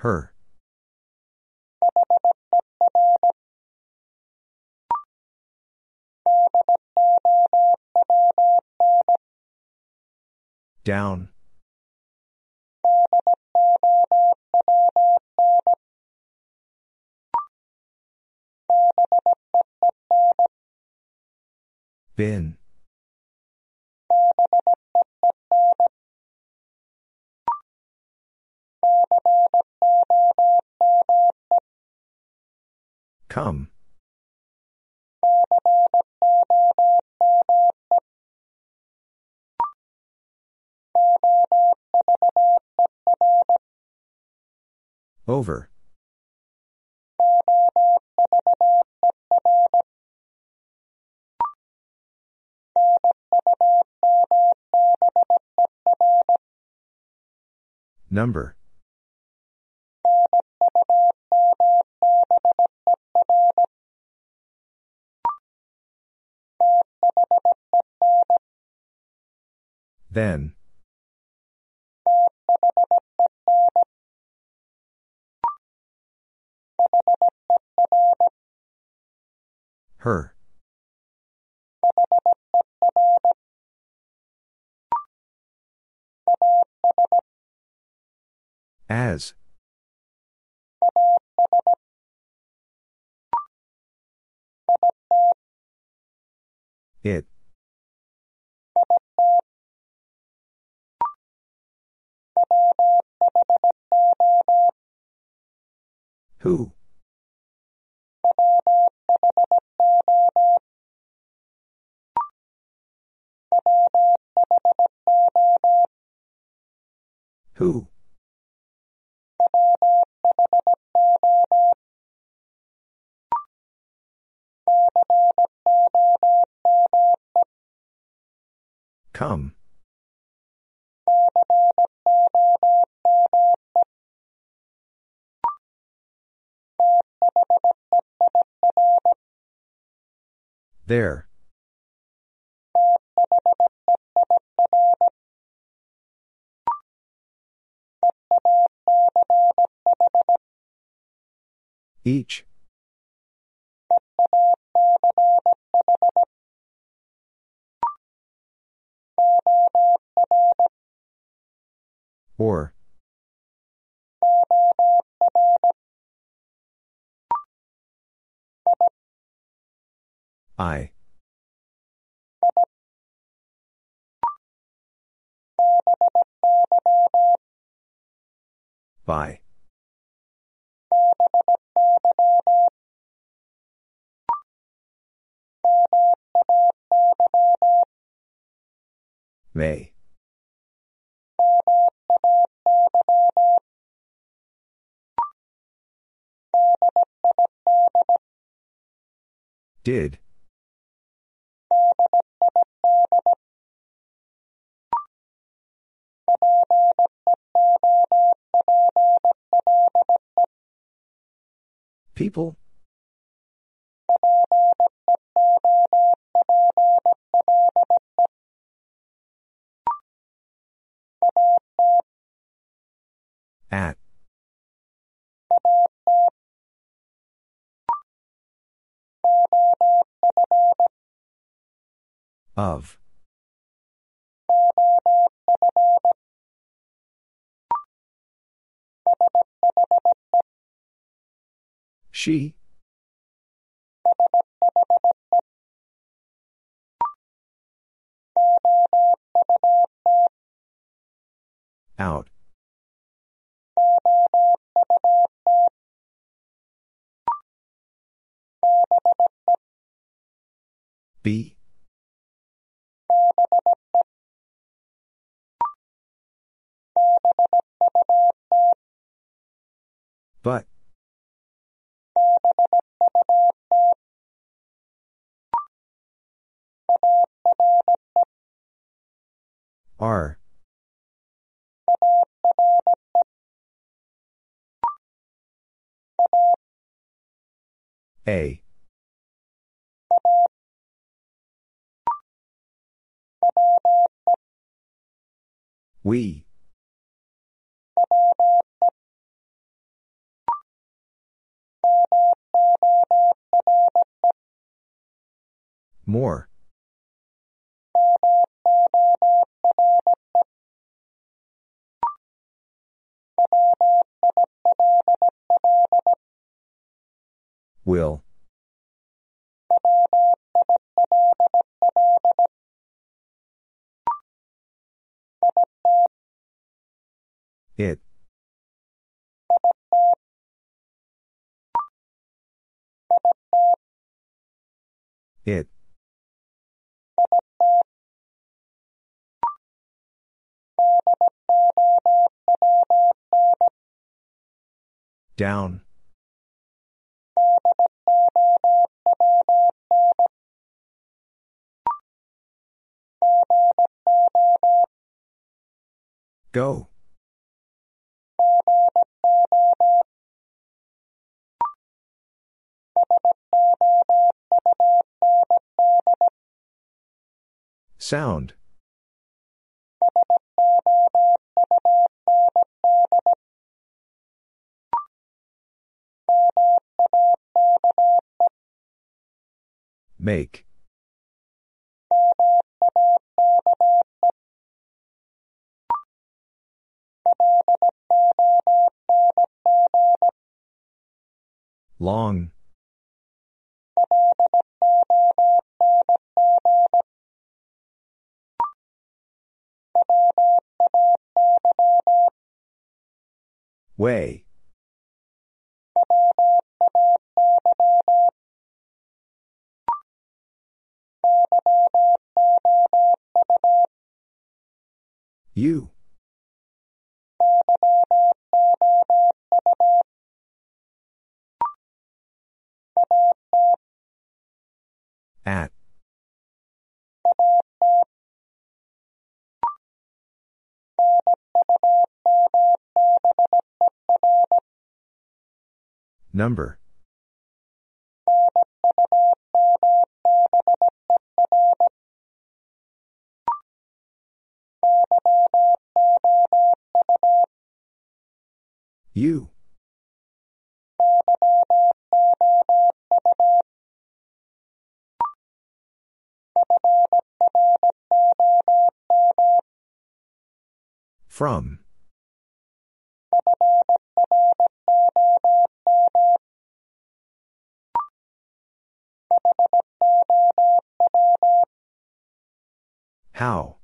Her. Down. Been. Come. Over. Number. Then. Her. As. It. Who? Who? Come. There. Each. Or. I. By. May. Did. People? At. Of. She? Out. Be. But. Are. A. We. More. Will. It. It. Down. Go. Sound. Make. Long. Way. You. At. Number. You. From. How?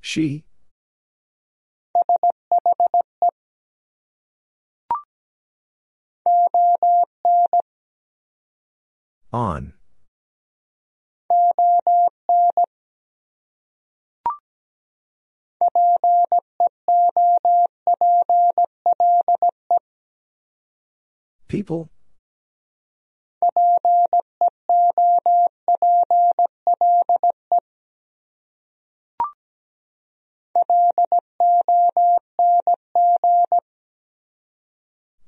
She? On. People?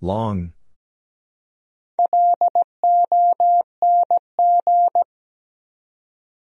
Long.